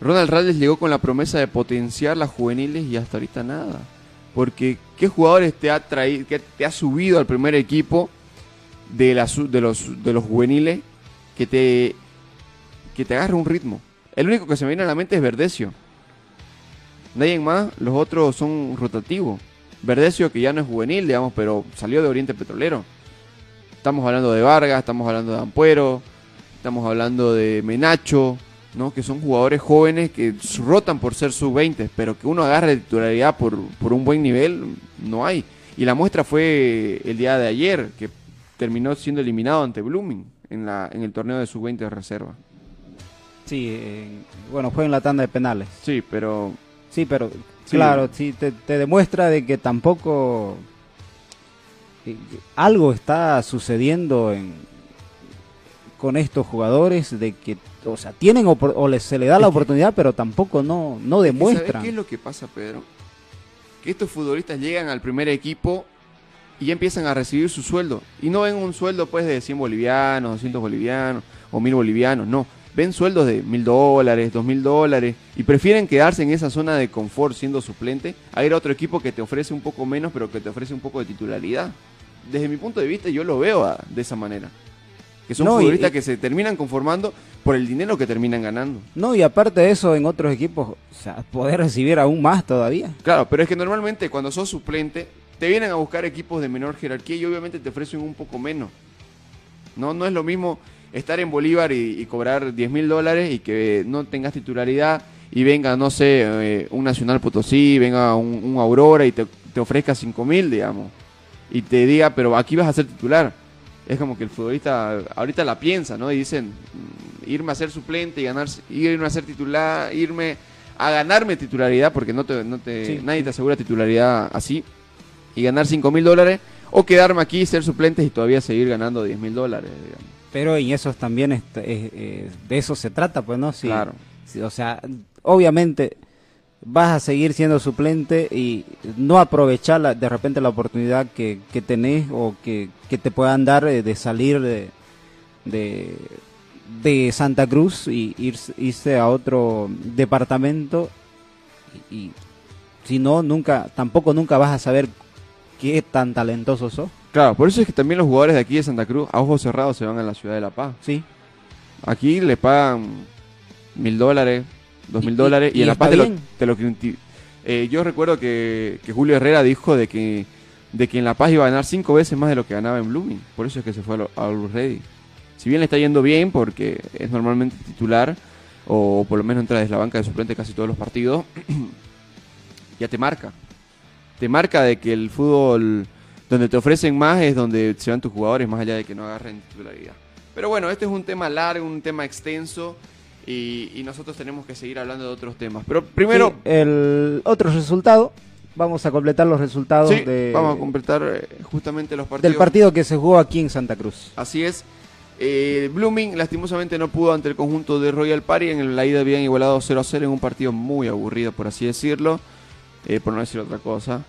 Ronald Rales llegó con la promesa de potenciar las juveniles y hasta ahorita nada. Porque, ¿qué jugadores te ha traído, que te ha subido al primer equipo de, la de, los, de los juveniles que te, que te agarre un ritmo? El único que se me viene a la mente es Verdecio. Nadie más, los otros son rotativos. Verdecio, que ya no es juvenil, digamos, pero salió de Oriente Petrolero. Estamos hablando de Vargas, estamos hablando de Ampuero, estamos hablando de Menacho, ¿no? Que son jugadores jóvenes que rotan por ser sub-20, pero que uno agarre titularidad por, por un buen nivel, no hay. Y la muestra fue el día de ayer, que terminó siendo eliminado ante Blooming en, la, en el torneo de sub-20 de reserva. Sí, eh, bueno, fue en la tanda de penales. Sí, pero Sí, pero Sí. claro, sí, te, te demuestra de que tampoco eh, algo está sucediendo en, con estos jugadores de que, o sea, tienen opor- o les, se le da la oportunidad, pero tampoco no, no ¿sabes demuestran. qué es lo que pasa, Pedro? Que estos futbolistas llegan al primer equipo y ya empiezan a recibir su sueldo. Y no ven un sueldo pues de 100 bolivianos, 200 bolivianos o 1000 bolivianos, no. Ven sueldos de 1000 dólares, 2000 dólares y prefieren quedarse en esa zona de confort siendo suplente a ir a otro equipo que te ofrece un poco menos pero que te ofrece un poco de titularidad. Desde mi punto de vista yo lo veo ah, de esa manera. Que son No, futbolistas y- que se terminan conformando por el dinero que terminan ganando. No, y aparte de eso, en otros equipos, o sea, poder recibir aún más todavía. Claro, pero es que normalmente cuando sos suplente, te vienen a buscar equipos de menor jerarquía y obviamente te ofrecen un poco menos. No, no es lo mismo estar en Bolívar y, y cobrar 10 mil dólares y que no tengas titularidad y venga, no sé, eh, un Nacional Potosí, venga un, un Aurora y te, te ofrezca 5 mil, digamos. Y te diga, pero aquí vas a ser titular. Es como que el futbolista ahorita la piensa, ¿no? Y dicen, mm, irme a ser suplente y ganar, irme a ser titular, irme a ganarme titularidad, porque no te, no te, Sí. nadie te asegura titularidad así, y ganar 5 mil dólares, o quedarme aquí, ser suplente y todavía seguir ganando 10 mil dólares, digamos. Pero en esos también este, eh, eh, de eso se trata, pues, ¿no? Sí, Claro. o sea, obviamente vas a seguir siendo suplente y no aprovechar la- de repente la oportunidad que, que tenés o que, que te puedan dar eh, de salir de, de, de Santa Cruz y irse, irse a otro departamento y, y si no, nunca, tampoco nunca vas a saber qué tan talentoso sos, Claro, por eso es que también los jugadores de aquí de Santa Cruz, a ojos cerrados, se van a la ciudad de La Paz. ¿sí? Aquí le pagan mil dólares, dos mil dólares, y, y en La Paz te lo, te lo eh, Yo recuerdo que, que Julio Herrera dijo de que, de que en La Paz iba a ganar cinco veces más de lo que ganaba en Blooming. Por eso es que se fue a, lo- a Blue Ready. Si bien le está yendo bien, porque es normalmente titular, o por lo menos entra desde la banca de suplente casi todos los partidos, ya te marca. Te marca de que el fútbol donde te ofrecen más es donde se van tus jugadores, más allá de que no agarren titularidad. Pero bueno, este es un tema largo, un tema extenso, y, y nosotros tenemos que seguir hablando de otros temas. Pero primero, Sí, el otro resultado, vamos a completar los resultados sí, de- vamos a completar eh, justamente los partidos. del partido que se jugó aquí en Santa Cruz. Así es. Eh, Blooming lastimosamente no pudo ante el conjunto de Royal Party. En la ida habían igualado 0 a 0 en un partido muy aburrido, por así decirlo. eh, por no decir otra cosa.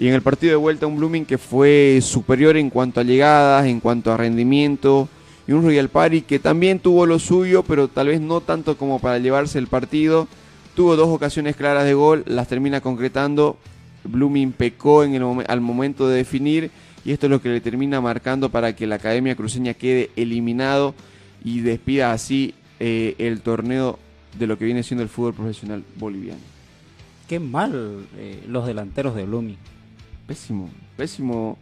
Y en el partido de vuelta un Blooming que fue superior en cuanto a llegadas, en cuanto a rendimiento. Y un Royal Party que también tuvo lo suyo, pero tal vez no tanto como para llevarse el partido. Tuvo dos ocasiones claras de gol, las termina concretando. Blooming pecó en el al momento de definir y esto es lo que le termina marcando para que la Academia Cruceña quede eliminado y despida así eh, el torneo de lo que viene siendo el fútbol profesional boliviano. Qué mal eh, los delanteros de Blooming. Pésimo, pésimo.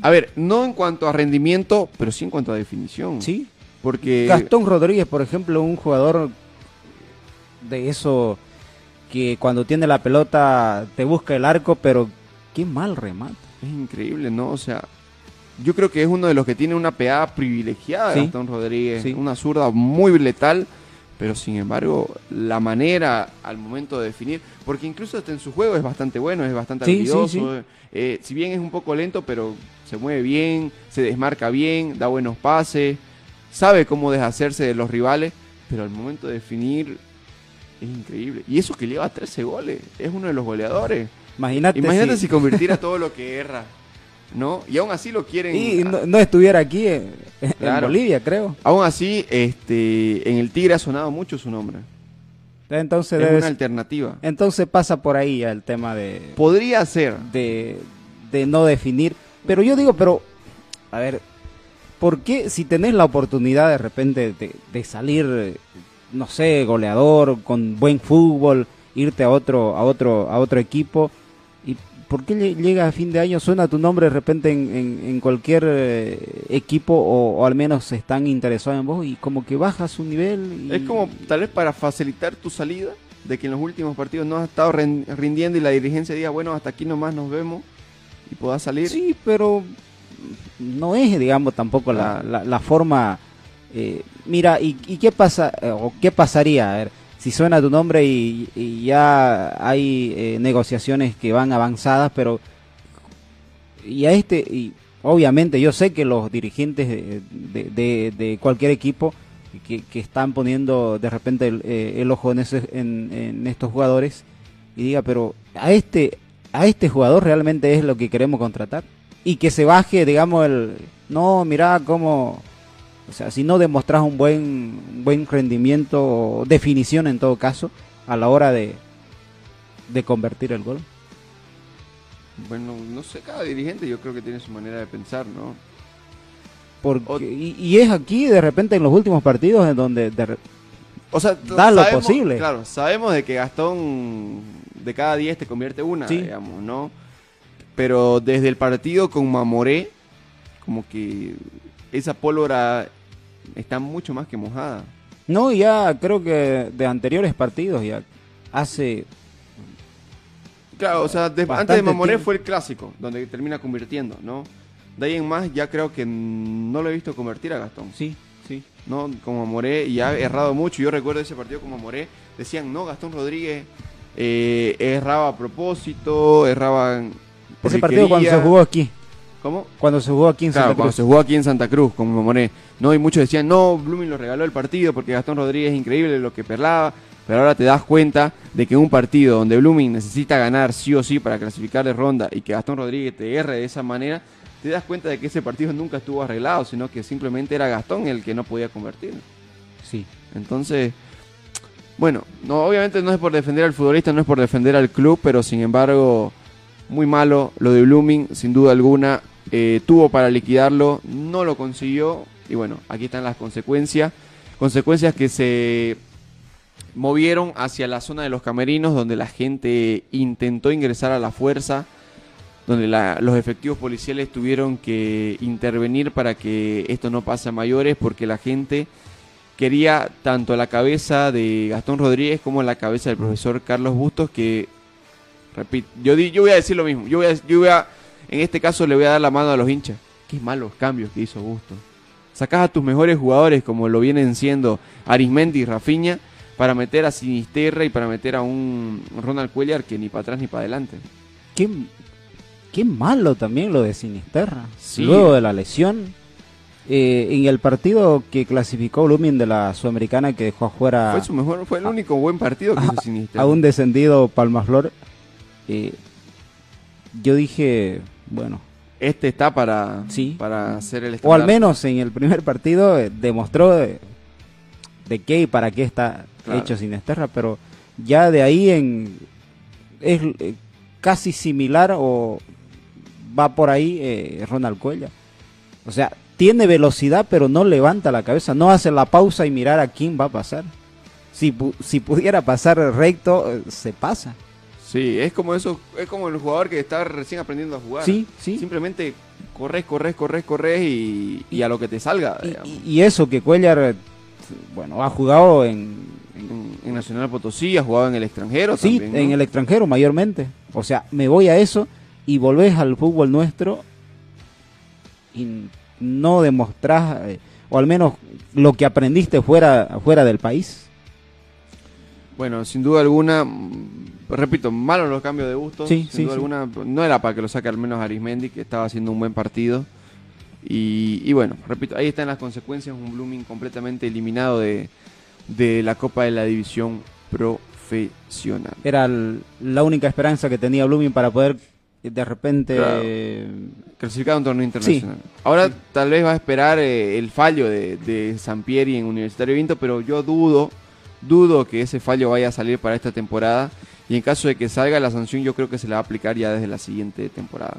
A ver, no en cuanto a rendimiento, pero sí en cuanto a definición. Sí. Porque Gastón Rodríguez, por ejemplo, un jugador de eso que cuando tiene la pelota te busca el arco, pero qué mal remate. es increíble, ¿no? O sea, yo creo que es uno de los que tiene una pegada privilegiada, Sí. Gastón Rodríguez. Sí. Una zurda muy letal, pero sin embargo, la manera al momento de definir, porque incluso hasta en su juego es bastante bueno, es bastante Sí, sí. eh, si bien es un poco lento, pero se mueve bien, se desmarca bien, da buenos pases, sabe cómo deshacerse de los rivales, pero al momento de definir es increíble. Y eso que lleva 13 goles, es uno de los goleadores. Imagínate, Imagínate si, si convirtiera todo lo que erra, ¿no? Y aún así lo quieren. y no, no estuviera aquí eh, en. Bolivia, creo. Aún así, este, en el Tigre ha sonado mucho su nombre. Entonces, Es debe- una alternativa. entonces pasa por ahí el tema de, Podría ser. de, de no definir. Pero yo digo, pero, a ver, ¿por qué si tenés la oportunidad de repente de, de salir, no sé, goleador, con buen fútbol, irte a otro, a otro, a otro equipo, por qué lle- llega a fin de año, suena tu nombre de repente en, en- en cualquier eh, equipo o, o al menos están interesados en vos y como que baja su nivel? y- Es como tal vez para facilitar tu salida, de que en los últimos partidos no has estado rindiendo y la dirigencia diga, bueno, hasta aquí nomás nos vemos y puedas salir. Sí, pero no es, digamos, tampoco la, la, la forma. eh, mira, ¿y, y qué pasa eh, o qué pasaría? A ver, si suena tu nombre y, y ya hay eh, negociaciones que van avanzadas, pero y a este y obviamente yo sé que los dirigentes de, de- cualquier equipo que, que están poniendo de repente el, eh, el ojo en, ese- en, en estos jugadores y diga, pero a este a este jugador realmente es lo que queremos contratar y que se baje, digamos, el no, mira cómo o sea, si no demostras un buen un buen rendimiento o definición en todo caso a la hora de de convertir el gol. Bueno, no sé, cada dirigente yo creo que tiene su manera de pensar, ¿no? Porque, y, y es aquí de repente en los últimos partidos en donde de O sea, Da lo posible. Claro, sabemos de que Gastón de cada 10 te convierte una, Sí. digamos, ¿no? Pero desde el partido con Mamoré, como que esa pólvora está mucho más que mojada. No, ya creo que de anteriores partidos ya hace Claro, o sea, de- antes de Mamoré fue el clásico, donde termina convirtiendo, ¿no? De ahí en más ya creo que no lo he visto convertir a Gastón. sí, sí. ¿no? Con Mamoré y ha errado mucho. Yo recuerdo ese partido con Mamoré. Decían, no, Gastón Rodríguez eh, erraba a propósito, erraba... Ese partido cuando se jugó aquí, ¿Cómo? cuando se jugó aquí en Claro, Santa cuando Cruz. se jugó aquí en Santa Cruz con Mamoré. No, y muchos decían, no, Blooming lo regaló el partido porque Gastón Rodríguez es increíble lo que perlaba. Pero ahora te das cuenta de que un partido donde Blooming necesita ganar sí o sí para clasificar de ronda y que Gastón Rodríguez te erre de esa manera, te das cuenta de que ese partido nunca estuvo arreglado, sino que simplemente era Gastón el que no podía convertir. Sí. Entonces, bueno, no, obviamente no es por defender al futbolista, no es por defender al club, pero sin embargo, muy malo lo de Blooming, sin duda alguna. Eh, tuvo para liquidarlo, no lo consiguió, y bueno, aquí están las consecuencias. Consecuencias que se movieron hacia la zona de los camerinos, donde la gente intentó ingresar a la fuerza, donde los efectivos policiales tuvieron que intervenir para que esto no pase a mayores, porque la gente quería tanto la cabeza de Gastón Rodríguez como la cabeza del profesor Carlos Bustos, que, repito, yo, yo voy a decir lo mismo, yo voy a, en este caso le voy a dar la mano a los hinchas. Qué malos cambios que hizo Bustos. Sacás a tus mejores jugadores, como lo vienen siendo Arismendi y Rafiña, para meter a Sinisterra y para meter a un Ronald Cuellar que ni para atrás ni para adelante. Qué, qué malo también lo de Sinisterra. Sí. Luego de la lesión. eh, en el partido que clasificó Blooming de la Sudamericana que dejó afuera Fue su mejor, fue el único buen partido que hizo Sinisterra. a un descendido Palmaflor, eh, yo dije, bueno, Este está para, Sí. para hacer el o al menos en el primer partido eh, demostró de, de qué y para qué está Claro. hecho Sinisterra, pero ya de ahí en es eh, casi similar o va por ahí eh, Ronald Cuella. O sea, tiene velocidad pero no levanta la cabeza, no hace la pausa y mirar a quién va a pasar. Si, si pudiera pasar recto, eh, se pasa. Sí, es como eso, es como el jugador que está recién aprendiendo a jugar. Sí, sí. Simplemente corres, corres, corres, corres y, y a lo que te salga. Y, eso que Cuellar, bueno, ha jugado en, en- en, en Nacional Potosí, ha jugado en el extranjero sí, también. ¿no? en el extranjero mayormente. O sea, me voy a eso y volvés al fútbol nuestro y no demostrás, eh, o al menos lo que aprendiste fuera, fuera del país. Bueno, sin duda alguna, repito, malos los cambios de gusto. Sí, sin sí, duda sí. alguna, no era para que lo saque al menos Arismendi, que estaba haciendo un buen partido. Y, y bueno, repito, ahí están las consecuencias, un Blooming completamente eliminado de, de la Copa de la División Profesional. Era el- la única esperanza que tenía Blooming para poder eh, de repente... Claro. eh, Clasificado a un torneo internacional. Ahora tal vez va a esperar eh, el fallo de, de Sampieri en Universitario de Vinto, pero yo dudo, dudo que ese fallo vaya a salir para esta temporada. Y en caso de que salga la sanción, yo creo que se la va a aplicar ya desde la siguiente temporada.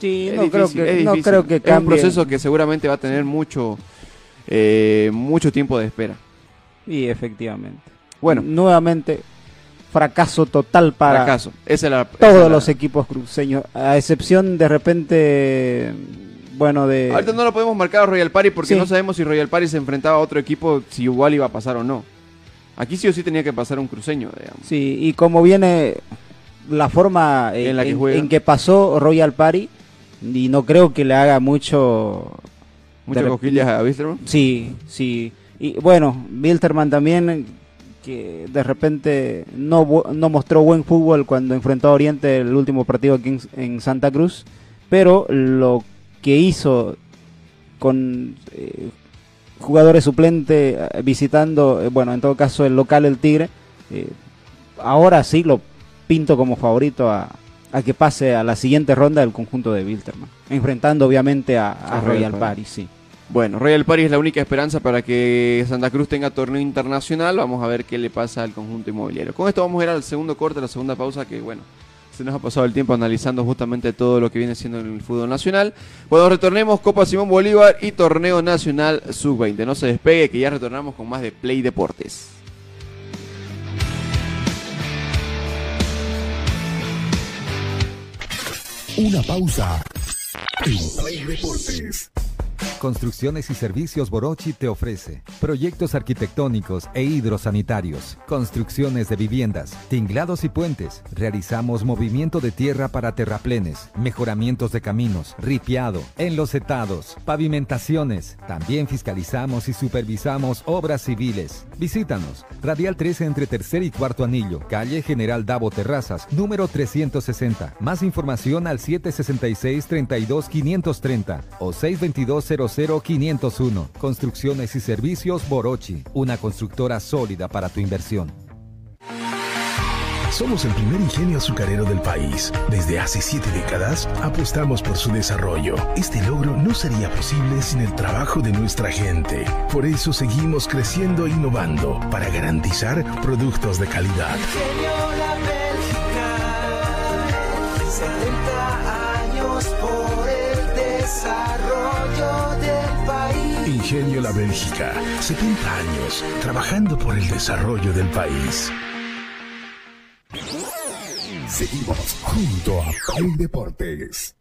sí, Es no, creo que, es no creo que Es un cambie. proceso que seguramente va a tener mucho, eh, mucho tiempo de espera. Y efectivamente. Bueno, nuevamente fracaso total para fracaso. Esa es la, esa todos la- los equipos cruceños, a excepción de repente, bueno, de... Ahorita no lo podemos marcar a Royal Party porque Sí. no sabemos si Royal Party se enfrentaba a otro equipo, si igual iba a pasar o no. Aquí sí o sí tenía que pasar un cruceño, digamos. Sí, y como viene la forma en, En la que en- en que pasó Royal Party, y no creo que le haga mucho... Muchas cosquillas a Wisterman. Sí, sí. Y bueno, Wilterman también, que de repente no, no mostró buen fútbol cuando enfrentó a Oriente el último partido aquí en, en Santa Cruz, pero lo que hizo con eh, jugadores suplentes eh, visitando, eh, bueno, en todo caso el local el Tigre, eh, ahora sí lo pinto como favorito a, a que pase a la siguiente ronda del conjunto de Wilterman, enfrentando obviamente a, a A Royal Royal Party. Party, sí. Bueno, Royal Party es la única esperanza para que Santa Cruz tenga torneo internacional. Vamos a ver qué le pasa al conjunto inmobiliario. Con esto vamos a ir al segundo corte, a la segunda pausa, que bueno, se nos ha pasado el tiempo analizando justamente todo lo que viene siendo en el fútbol nacional. Cuando retornemos, Copa Simón Bolívar y Torneo Nacional Sub-20. No se despegue, que ya retornamos con más de Play Deportes. Una pausa Play Deportes. Construcciones y Servicios Borochi te ofrece proyectos arquitectónicos e hidrosanitarios, construcciones de viviendas, tinglados y puentes. Realizamos movimiento de tierra para terraplenes, mejoramientos de caminos, ripiado, enlosetados, pavimentaciones. También fiscalizamos y supervisamos obras civiles. Visítanos. Radial 13 entre tercer y cuarto anillo, calle General Davo Terrazas, número 360. Más información al 766 32 530 o 622 00501. Construcciones y servicios Borochi, una constructora sólida para tu inversión. Somos el primer ingenio azucarero del país. Desde hace siete décadas apostamos por su desarrollo. Este logro no sería posible sin el trabajo de nuestra gente. Por eso seguimos creciendo e innovando para garantizar productos de calidad. Ingenio La Bélgica, 70 años por Ingenio La Bélgica, 70 años trabajando por el desarrollo del país. Seguimos junto a Play Deportes.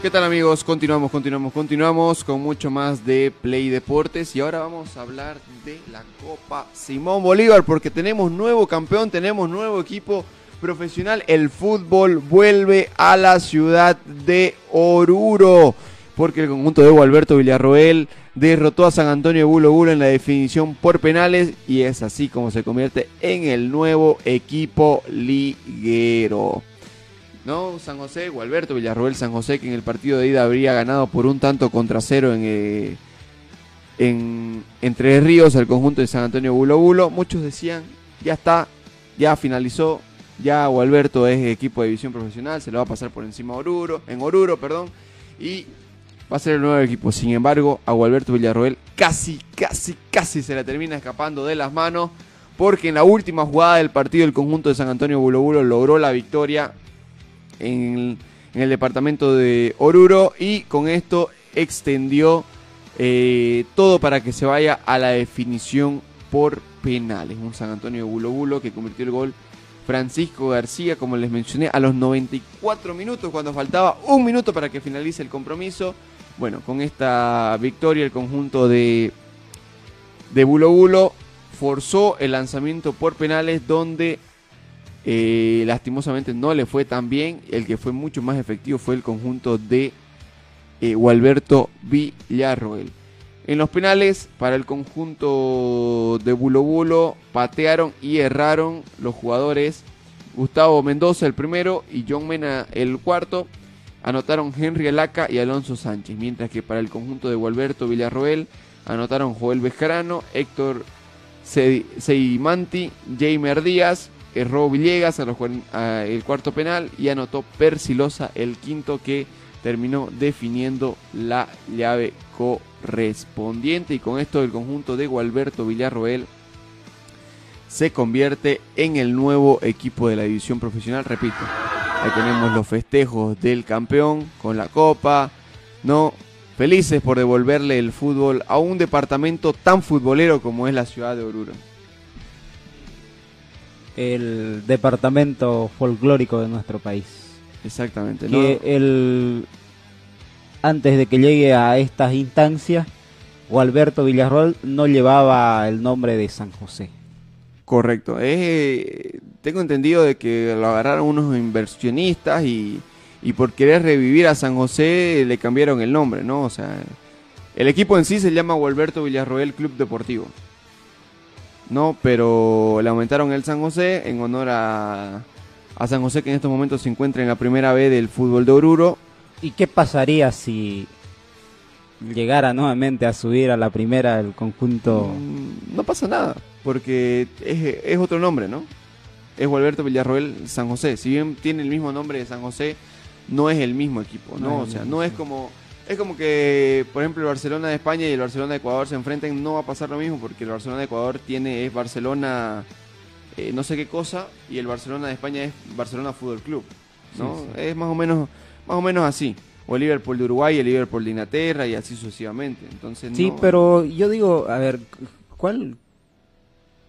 ¿Qué tal amigos? Continuamos, continuamos, continuamos con mucho más de Play Deportes y ahora vamos a hablar de la Copa Simón Bolívar porque tenemos nuevo campeón, tenemos nuevo equipo profesional. El fútbol vuelve a la ciudad de Oruro porque el conjunto de Hugo Alberto Villarroel derrotó a San Antonio Bulo Bulo en la definición por penales y es así como se convierte en el nuevo equipo liguero. ¿No? San José, Gualberto Villarroel San José, que en el partido de ida habría ganado por un tanto contra cero en, eh, en Entre Ríos, el conjunto de San Antonio Bulo Bulo. Muchos decían, ya está, ya finalizó, ya Gualberto es equipo de división profesional, se lo va a pasar por encima Oruro, en Oruro, perdón, y va a ser el nuevo equipo. Sin embargo, a Gualberto Villarroel casi, casi, casi se la termina escapando de las manos. Porque en la última jugada del partido el conjunto de San Antonio Bulo Bulo logró la victoria en, el departamento de Oruro y con esto extendió eh, todo para que se vaya a la definición por penales. Un San Antonio Bulo Bulo que convirtió el gol Francisco García, como les mencioné, a los 94 minutos, cuando faltaba un minuto para que finalice el compromiso. Bueno, con esta victoria el conjunto de, de Bulo Bulo forzó el lanzamiento por penales donde eh, lastimosamente no le fue tan bien. El que fue mucho más efectivo fue el conjunto de eh, Gualberto Villarroel. En los penales, para el conjunto de Bulo Bulo, patearon y erraron los jugadores Gustavo Mendoza el primero y John Mena el cuarto. Anotaron Henry Alaca y Alonso Sánchez. Mientras que para el conjunto de Gualberto Villarroel anotaron Joel Bejarano, Héctor Seimanti, Jamer Díaz, erró Villegas los cuaren- a el cuarto penal y anotó Persilosa el quinto que terminó definiendo la llave correspondiente y con esto el conjunto de Gualberto Villarroel se convierte en el nuevo equipo de la división profesional, repito. Ahí tenemos los festejos del campeón con la copa, ¿no? Felices por devolverle el fútbol a un departamento tan futbolero como es la ciudad de Oruro. El departamento folclórico de nuestro país. Exactamente, ¿no? Que el antes de que llegue a estas instancias, Gualberto Villarroel no llevaba el nombre de San José. Correcto. Eh, tengo entendido de que lo agarraron unos inversionistas y, y por querer revivir a San José le cambiaron el nombre, ¿no? O sea, el equipo en sí se llama Gualberto Villarroel Club Deportivo. No, pero le aumentaron el San José en honor a, a San José que en estos momentos se encuentra en la primera B del fútbol de Oruro. ¿Y qué pasaría si llegara nuevamente a subir a la primera el conjunto? Mm, No pasa nada, porque es, es otro nombre, ¿no? Es Gualberto Villarroel San José. Si bien tiene el mismo nombre de San José, no es el mismo equipo, ¿no? No o sea, no es como Es como que, por ejemplo, el Barcelona de España y el Barcelona de Ecuador se enfrenten, no va a pasar lo mismo porque el Barcelona de Ecuador tiene es Barcelona eh, no sé qué cosa y el Barcelona de España es Barcelona Fútbol Club, ¿no? Sí, sí. Es más o menos más o menos así. O el Liverpool de Uruguay, el Liverpool de Inglaterra y así sucesivamente. Entonces Sí, no- pero yo digo, a ver, ¿cuál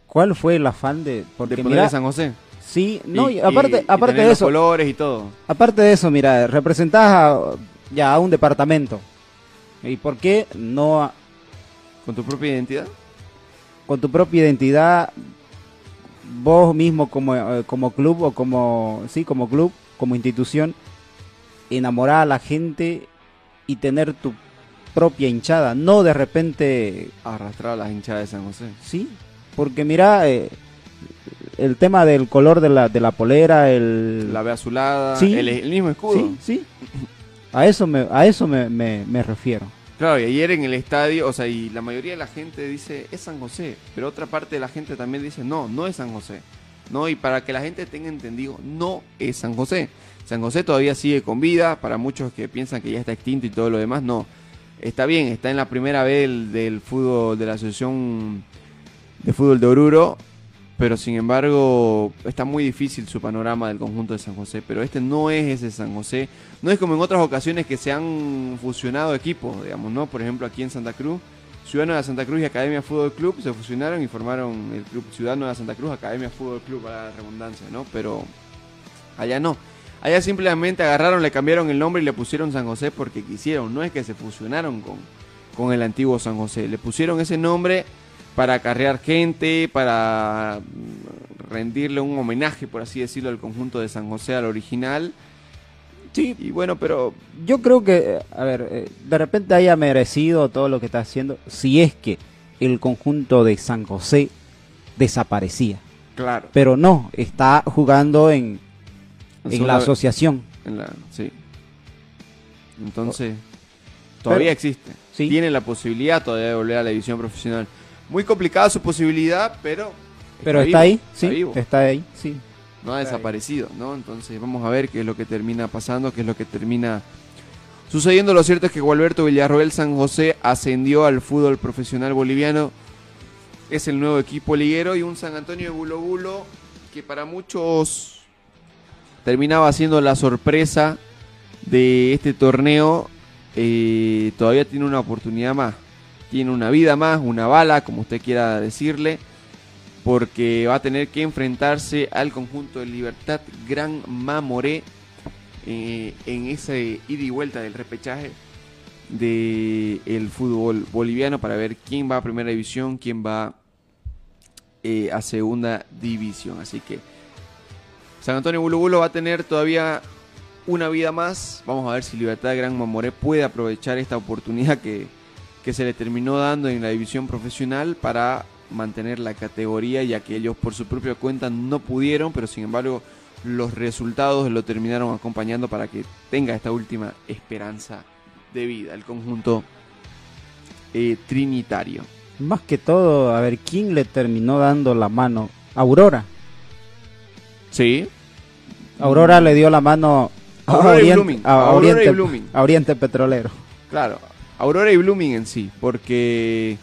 cuál fue el afán de de porque ponerle mira, San José. sí, no, Y- y aparte y- aparte de los eso, colores y todo. aparte de eso, mira, representás a, ya a un departamento. ¿Y por qué no a- Con tu propia identidad. con tu propia identidad vos mismo como, eh, como club o como sí como club como institución enamorar a la gente y tener tu propia hinchada no de repente Arrastrar a las hinchadas de San José. sí porque mira eh, el tema del color de la de la polera el La ve azulada, Sí. el, el mismo escudo. sí sí a eso me a eso me, me, refiero Claro, y ayer en el estadio, o sea, y la mayoría de la gente dice, es San José, pero otra parte de la gente también dice, no, no es San José. No, y para que la gente tenga entendido, no es San José. San José todavía sigue con vida, para muchos que piensan que ya está extinto y todo lo demás, no. Está bien, está en la primera vez del, del fútbol, de la Asociación de Fútbol de Oruro, pero sin embargo está muy difícil su panorama del conjunto de San José, pero este no es ese San José, no es como en otras ocasiones que se han fusionado equipos, digamos, ¿no? Por ejemplo, aquí en Santa Cruz, Ciudad Nueva Santa Cruz y Academia Fútbol Club se fusionaron y formaron el club Ciudad Nueva Santa Cruz, Academia Fútbol Club para la redundancia, ¿no? Pero allá no. Allá simplemente agarraron, le cambiaron el nombre y le pusieron San José porque quisieron, no es que se fusionaron con, con el antiguo San José, le pusieron ese nombre para acarrear gente, para mm, rendirle un homenaje, por así decirlo, al conjunto de San José, al original. sí Y bueno, pero yo creo que a ver eh, de repente haya merecido todo lo que está haciendo si es que el conjunto de San José desaparecía claro, pero no está jugando en en la asociación en la- sí. Entonces, todavía Pero- existe. sí. Tiene la posibilidad todavía de volver a la división profesional. Muy complicada su posibilidad, pero pero está ahí está sí vivo. está ahí sí no ha desaparecido, ¿no? Entonces vamos a ver qué es lo que termina pasando, qué es lo que termina sucediendo. Lo cierto es que Gualberto Villarroel San José ascendió al fútbol profesional boliviano. Es el nuevo equipo liguero y un San Antonio de Bulo Bulo que para muchos terminaba siendo la sorpresa de este torneo. eh, todavía tiene una oportunidad más. Tiene una vida más, una bala, como usted quiera decirle porque va a tener que enfrentarse al conjunto de Libertad Gran Mamoré eh, en ese ida y vuelta del repechaje del fútbol boliviano para ver quién va a primera división, quién va eh, a segunda división. Así que San Antonio Bulubulo va a tener todavía una vida más. Vamos a ver si Libertad Gran Mamoré puede aprovechar esta oportunidad que, que se le terminó dando en la división profesional para mantener la categoría, ya que ellos por su propia cuenta no pudieron, pero sin embargo los resultados lo terminaron acompañando para que tenga esta última esperanza de vida, el conjunto eh, trinitario. más que todo a ver quién le terminó dando la mano Aurora. Sí, Aurora le dio la mano a Aurora y Oriente, Blooming, a Aurora y Oriente- Blooming. a Oriente Petrolero. Claro, Aurora y Blooming en sí, porque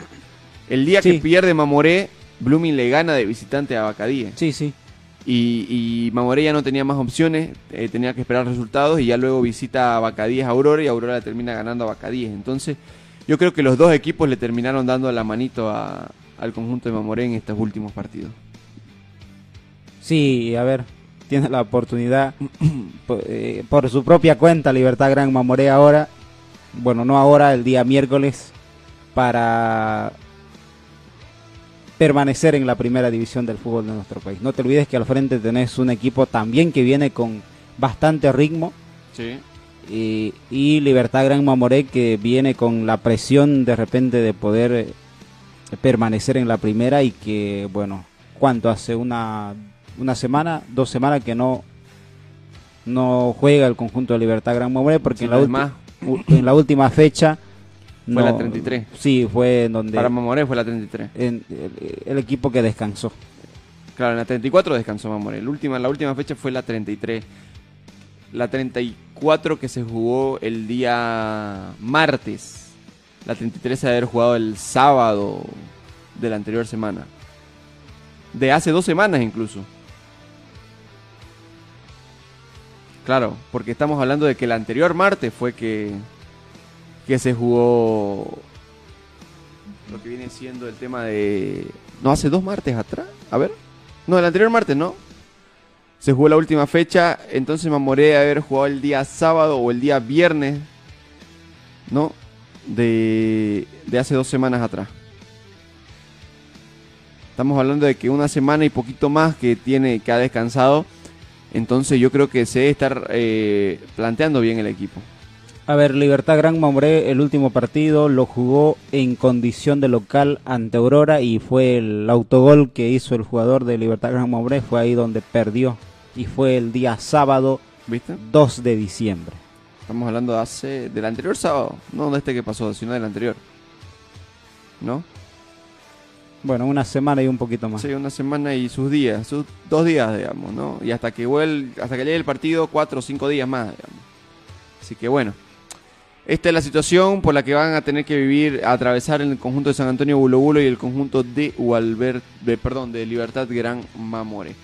el día que pierde Mamoré, Blooming le gana de visitante a Bacadíes. sí sí Y, y Mamoré ya no tenía más opciones, eh, tenía que esperar resultados y ya luego visita a Bacadíes a Aurora y Aurora termina ganando a Bacadíes. Entonces, yo creo que los dos equipos le terminaron dando la manito a- al conjunto de Mamoré en estos últimos partidos. Sí, a ver, tiene la oportunidad por, eh, por su propia cuenta, Libertad Gran Mamoré ahora, bueno, no ahora, el día miércoles, para permanecer en la primera división del fútbol de nuestro país. No te olvides que al frente tenés un equipo también que viene con bastante ritmo Sí. y, y Libertad Gran Mamoré que viene con la presión de repente de poder eh, permanecer en la primera y que, bueno, ¿cuánto hace? Una, una semana, dos semanas que no no juega el conjunto de Libertad Gran Mamoré porque Sí, en, la no en la última fecha Fue la 33. Sí, fue en donde Para Mamoré fue la 33. en- el, el equipo que descansó. Claro, en la 34 descansó Mamoré. La última, la última fecha fue la 33. la 34 que se jugó el día martes. La 33 se haber jugado el sábado de la anterior semana. De hace dos semanas incluso. Claro, porque estamos hablando de que el anterior martes fue que, que se jugó lo que viene siendo el tema de... No, hace dos martes atrás. A ver. No, el anterior martes, ¿no? Se jugó la última fecha, entonces me amoré de haber jugado el día sábado o el día viernes, ¿no? De, de hace dos semanas atrás. Estamos hablando de que una semana y poquito más que tiene que ha descansado. Entonces yo creo que se debe estar eh, planteando bien el equipo. A ver, Libertad Gran Mamoré, el último partido lo jugó en condición de local ante Aurora y fue el autogol que hizo el jugador de Libertad Gran Mamoré, fue ahí donde perdió. Y fue el día sábado ¿Viste? 2 de diciembre. Estamos hablando de hace. del anterior sábado. No de este que pasó, sino del anterior. ¿No? Bueno, una semana y un poquito más. Sí, una semana y sus días, sus dos días, digamos, ¿no? Y hasta que vuel- hasta que llegue el partido, cuatro o cinco días más, digamos. Así que bueno. Esta es la situación por la que van a tener que vivir, atravesar el conjunto de San Antonio Bulo Bulo y el conjunto de Ualber, de, perdón, de Libertad Gran Mamore.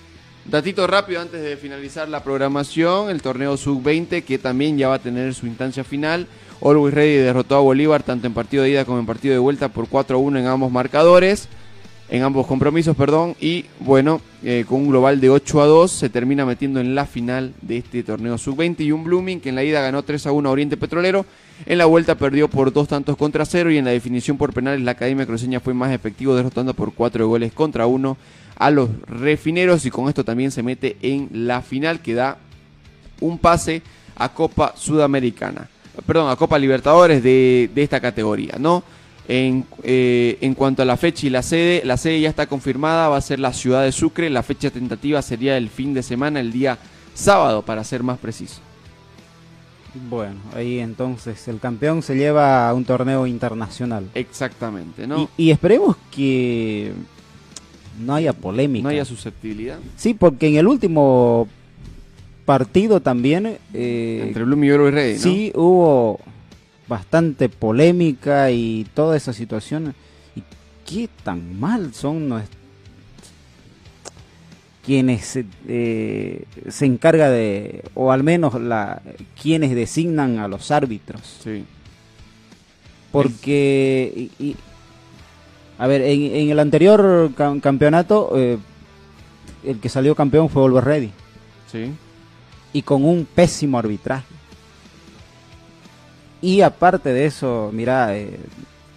Datito rápido antes de finalizar la programación, el torneo Sub-20 que también ya va a tener su instancia final. Always Ready derrotó a Bolívar tanto en partido de ida como en partido de vuelta por 4 a 1 en ambos marcadores, en ambos compromisos, perdón. Y bueno, eh, con un global de 8 a 2 se termina metiendo en la final de este torneo Sub-20 y un Blooming que en la ida ganó 3 a 1 a Oriente Petrolero. En la vuelta perdió por dos tantos contra cero y en la definición por penales la Academia Cruceña fue más efectivo derrotando por cuatro goles contra uno a los refineros y con esto también se mete en la final que da un pase a Copa Sudamericana, perdón, a Copa Libertadores de, de esta categoría, ¿no? En, eh, en cuanto a la fecha y la sede, la sede ya está confirmada, va a ser la ciudad de Sucre, la fecha tentativa sería el fin de semana, el día sábado, para ser más preciso. Bueno, ahí entonces el campeón se lleva a un torneo internacional. Exactamente, ¿no? Y, y esperemos que no haya polémica. no haya susceptibilidad. Sí, porque en el último partido también eh, Entre Bloom y Oro y Rey, ¿no? sí hubo bastante polémica y toda esa situación. ¿Y qué tan mal son nuestros quienes eh, se encarga de, o al menos la, quienes designan a los árbitros? Sí. Porque, y- y- a ver, en, en el anterior cam- campeonato, eh, el que salió campeón fue Oliver Ready. Sí. Y con un pésimo arbitraje. Y aparte de eso, mira, eh,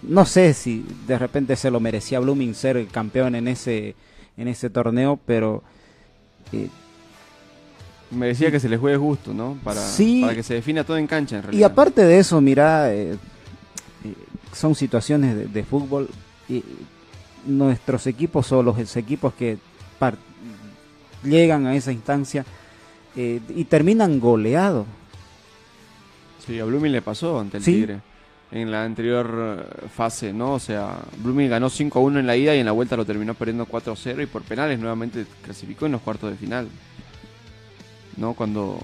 no sé si de repente se lo merecía Blooming ser el campeón en ese, en ese torneo, pero eh, Me decía que se les juegue justo, ¿no? Para, Sí. para que se defina todo en cancha, en Y realidad. aparte de eso, mira, eh, eh, son situaciones de, de fútbol. Y nuestros equipos o los equipos que llegan a esa instancia eh, y terminan goleados. Sí, a Blooming le pasó ante el Sí. Tigre. En la anterior eh, fase, ¿no? O sea, Blooming ganó 5 a 1 en la ida y en la vuelta lo terminó perdiendo 4 a 0 y por penales nuevamente clasificó en los cuartos de final. ¿No? Cuando.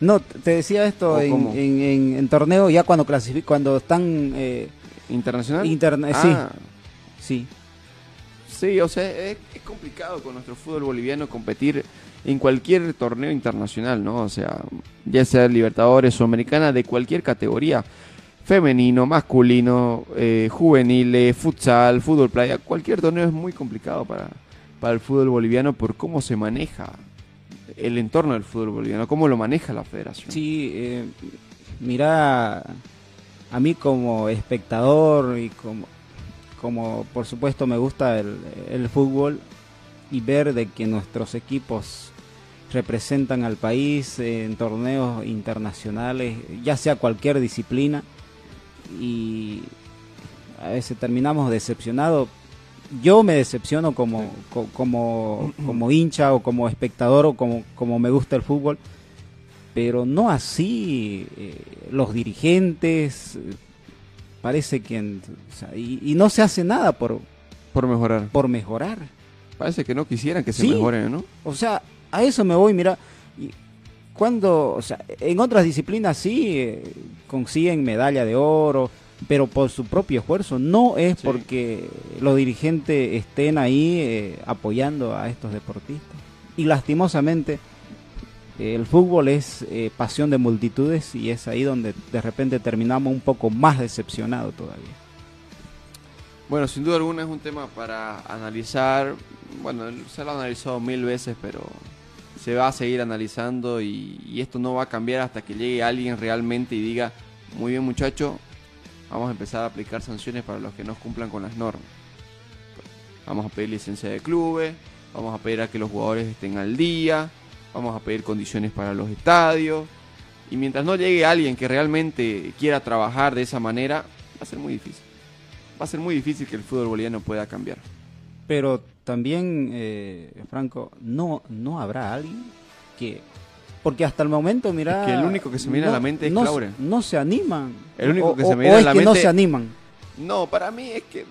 No, te decía esto ¿O en, en, en- en torneo ya cuando clasific cuando están eh, ¿Internacional? interna- Ah, sí, sí. Sí, o sea, es, es complicado con nuestro fútbol boliviano competir en cualquier torneo internacional, ¿no? O sea, ya sea Libertadores o Americana, de cualquier categoría. Femenino, masculino, eh, juveniles, futsal, fútbol playa, cualquier torneo es muy complicado para, para el fútbol boliviano por cómo se maneja el entorno del fútbol boliviano, cómo lo maneja la federación. Sí, eh, mira, a mí como espectador y como, como por supuesto me gusta el, el fútbol y ver de que nuestros equipos representan al país en torneos internacionales, ya sea cualquier disciplina, y a veces terminamos decepcionados. Yo me decepciono como, co- como, como hincha o como espectador o como, como me gusta el fútbol pero no así eh, los dirigentes parece que en- o sea, y, y no se hace nada por Por mejorar. por mejorar Parece que no quisieran que se Sí. mejoren, ¿no? o sea a eso me voy mira y cuando, o sea, en otras disciplinas sí eh, consiguen medalla de oro, pero por su propio esfuerzo, no es Sí. porque los dirigentes estén ahí eh, apoyando a estos deportistas. Y lastimosamente, eh, el fútbol es eh, pasión de multitudes y es ahí donde de repente terminamos un poco más decepcionados todavía. Bueno, sin duda alguna es un tema para analizar. Bueno, se lo ha analizado mil veces, pero se va a seguir analizando y, esto no va a cambiar hasta que llegue alguien realmente y diga, muy bien muchacho, vamos a empezar a aplicar sanciones para los que no cumplan con las normas. Vamos a pedir licencia de clubes, vamos a pedir a que los jugadores estén al día, vamos a pedir condiciones para los estadios. Y mientras no llegue alguien que realmente quiera trabajar de esa manera, va a ser muy difícil va a ser muy difícil que el fútbol boliviano pueda cambiar. Pero también, eh, Franco, no, no habrá alguien que... Porque hasta el momento, mira... Es que el único que se me viene a la mente es no, Claure. No se animan. El único O- que se me viene a es la que no mente- se animan. No, para mí es que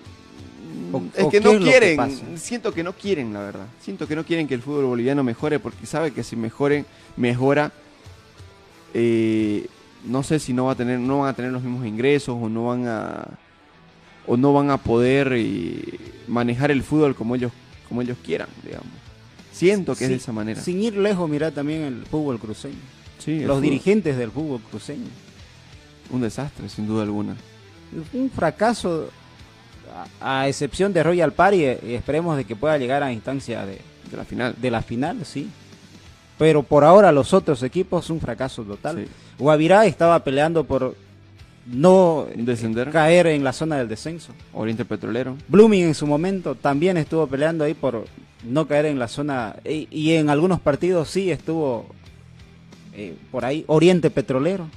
O- es que no es que quieren, pasa. siento que no quieren, la verdad. Siento que no quieren que el fútbol boliviano mejore porque sabe que si mejoren, mejora eh, no sé si no va a tener no van a tener los mismos ingresos o no van a o no van a poder eh, manejar el fútbol como ellos como ellos quieran, digamos. Siento que es de esa manera. Sin ir lejos, mira también el fútbol cruceño. Sí, Los fútbol- dirigentes del fútbol cruceño. un desastre sin duda alguna. un fracaso a, a excepción de Royal Party eh, y esperemos de que pueda llegar a instancia de, De la final. de la final, sí. Pero por ahora los otros equipos un fracaso total. Sí. Guavirá estaba peleando por no Descender. caer en la zona del descenso. Oriente Petrolero. Blooming en su momento también estuvo peleando ahí por no caer en la zona y, y en algunos partidos sí estuvo eh, por ahí Oriente Petrolero.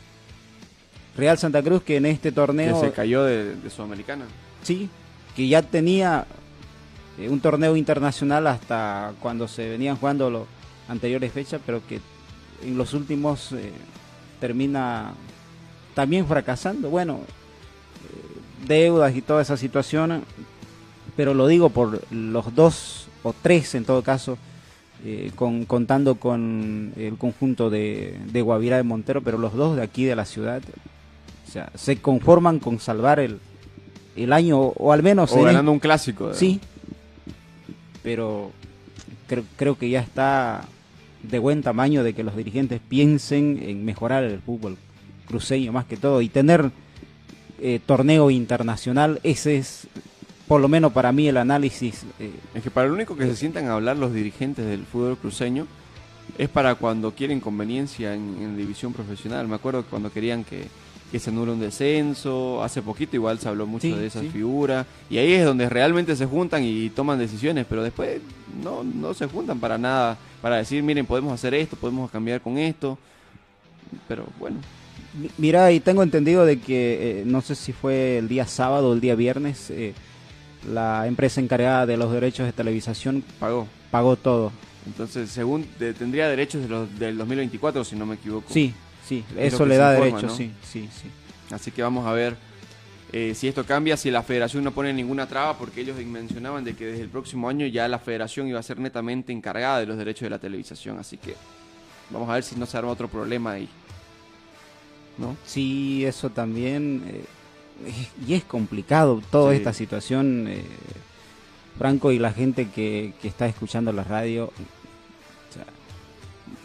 Real Santa Cruz que en este Que torneo se cayó de, de Sudamericana. Sí, que ya tenía eh, un torneo internacional hasta cuando se venían jugando los anteriores fechas, pero que en los últimos eh, termina también fracasando. Bueno, eh, deudas y toda esa situación, pero lo digo por los dos o tres en todo caso, eh, con, contando con el conjunto de, de Guavirá de Montero, pero los dos de aquí de la ciudad, o sea, se conforman con salvar el, el año, o al menos O ganando un clásico. Sí, pero creo, creo que ya está de buen tamaño de que los dirigentes piensen en mejorar el fútbol cruceño más que todo y tener eh, torneo internacional, ese es por lo menos para mí el análisis. eh, Es que para lo único que se sientan a hablar los dirigentes del fútbol cruceño es para cuando quieren conveniencia en, en división profesional. Me acuerdo que cuando querían que, que se anule un descenso, hace poquito igual se habló mucho Sí, de esa sí. figura. Y ahí es donde realmente se juntan y toman decisiones, pero después no, no se juntan para nada, para decir, miren, podemos hacer esto, podemos cambiar con esto. Pero bueno, Mira, y tengo entendido de que, eh, no sé si fue el día sábado o el día viernes, eh, la empresa encargada de los derechos de televisación pagó. pagó todo. Entonces, según tendría derechos de los, del 2024, si no me equivoco. Sí, sí, Es eso le da informa, derecho, ¿no? sí, sí, sí. Así que vamos a ver eh, si esto cambia, si la federación no pone ninguna traba, porque ellos mencionaban de que desde el próximo año ya la federación iba a ser netamente encargada de los derechos de la televisación. Así que vamos a ver si no se arma otro problema ahí. ¿No? Sí, eso también. eh, y es complicado toda Sí. esta situación, eh, Franco, y la gente que, que está escuchando la radio. O sea,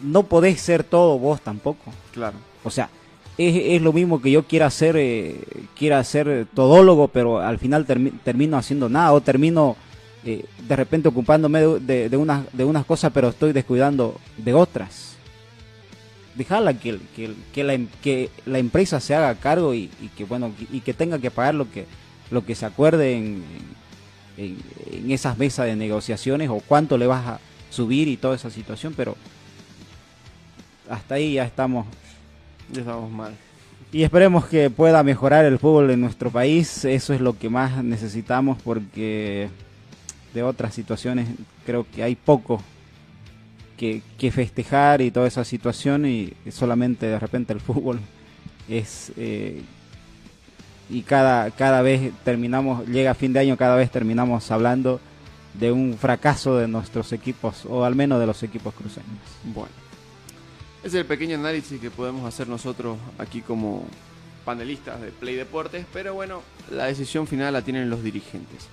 no podés ser todo vos tampoco. Claro. O sea, es, es lo mismo que yo quiera ser, eh, quiera ser todólogo, pero al final termi- termino haciendo nada o termino eh, de repente ocupándome de, de, de unas, de unas cosas, pero estoy descuidando de otras. Dejarla que, que, que, la, em- que la empresa se haga cargo y, y que bueno y que tenga que pagar lo que lo que se acuerde en, en, en esas mesas de negociaciones o cuánto le vas a subir y toda esa situación, pero hasta ahí ya estamos Ya estamos mal. y esperemos que pueda mejorar el fútbol en nuestro país. Eso es lo que más necesitamos porque de otras situaciones creo que hay poco que, festejar y toda esa situación y solamente de repente el fútbol es... eh, y cada, cada vez terminamos, llega fin de año, cada vez terminamos hablando de un fracaso de nuestros equipos, o al menos de los equipos cruceños. Bueno. Es el pequeño análisis que podemos hacer nosotros aquí como panelistas de Play Deportes, pero bueno, la decisión final la tienen los dirigentes.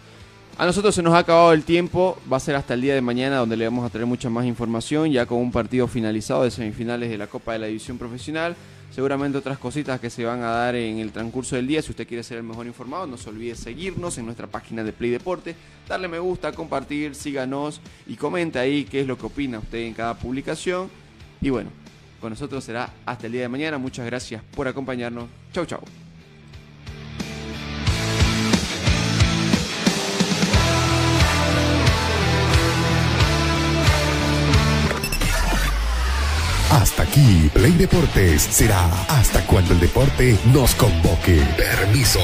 A nosotros se nos ha acabado el tiempo, va a ser hasta el día de mañana donde le vamos a traer mucha más información, ya con un partido finalizado de semifinales de la Copa de la División Profesional, seguramente otras cositas que se van a dar en el transcurso del día. Si usted quiere ser el mejor informado, no se olvide seguirnos en nuestra página de Play Deporte, darle me gusta, compartir, síganos y comente ahí qué es lo que opina usted en cada publicación. Y bueno, con nosotros será hasta el día de mañana. Muchas gracias por acompañarnos. Chau, chau. Hasta aquí, Play Deportes será hasta cuando el deporte nos convoque. Permiso.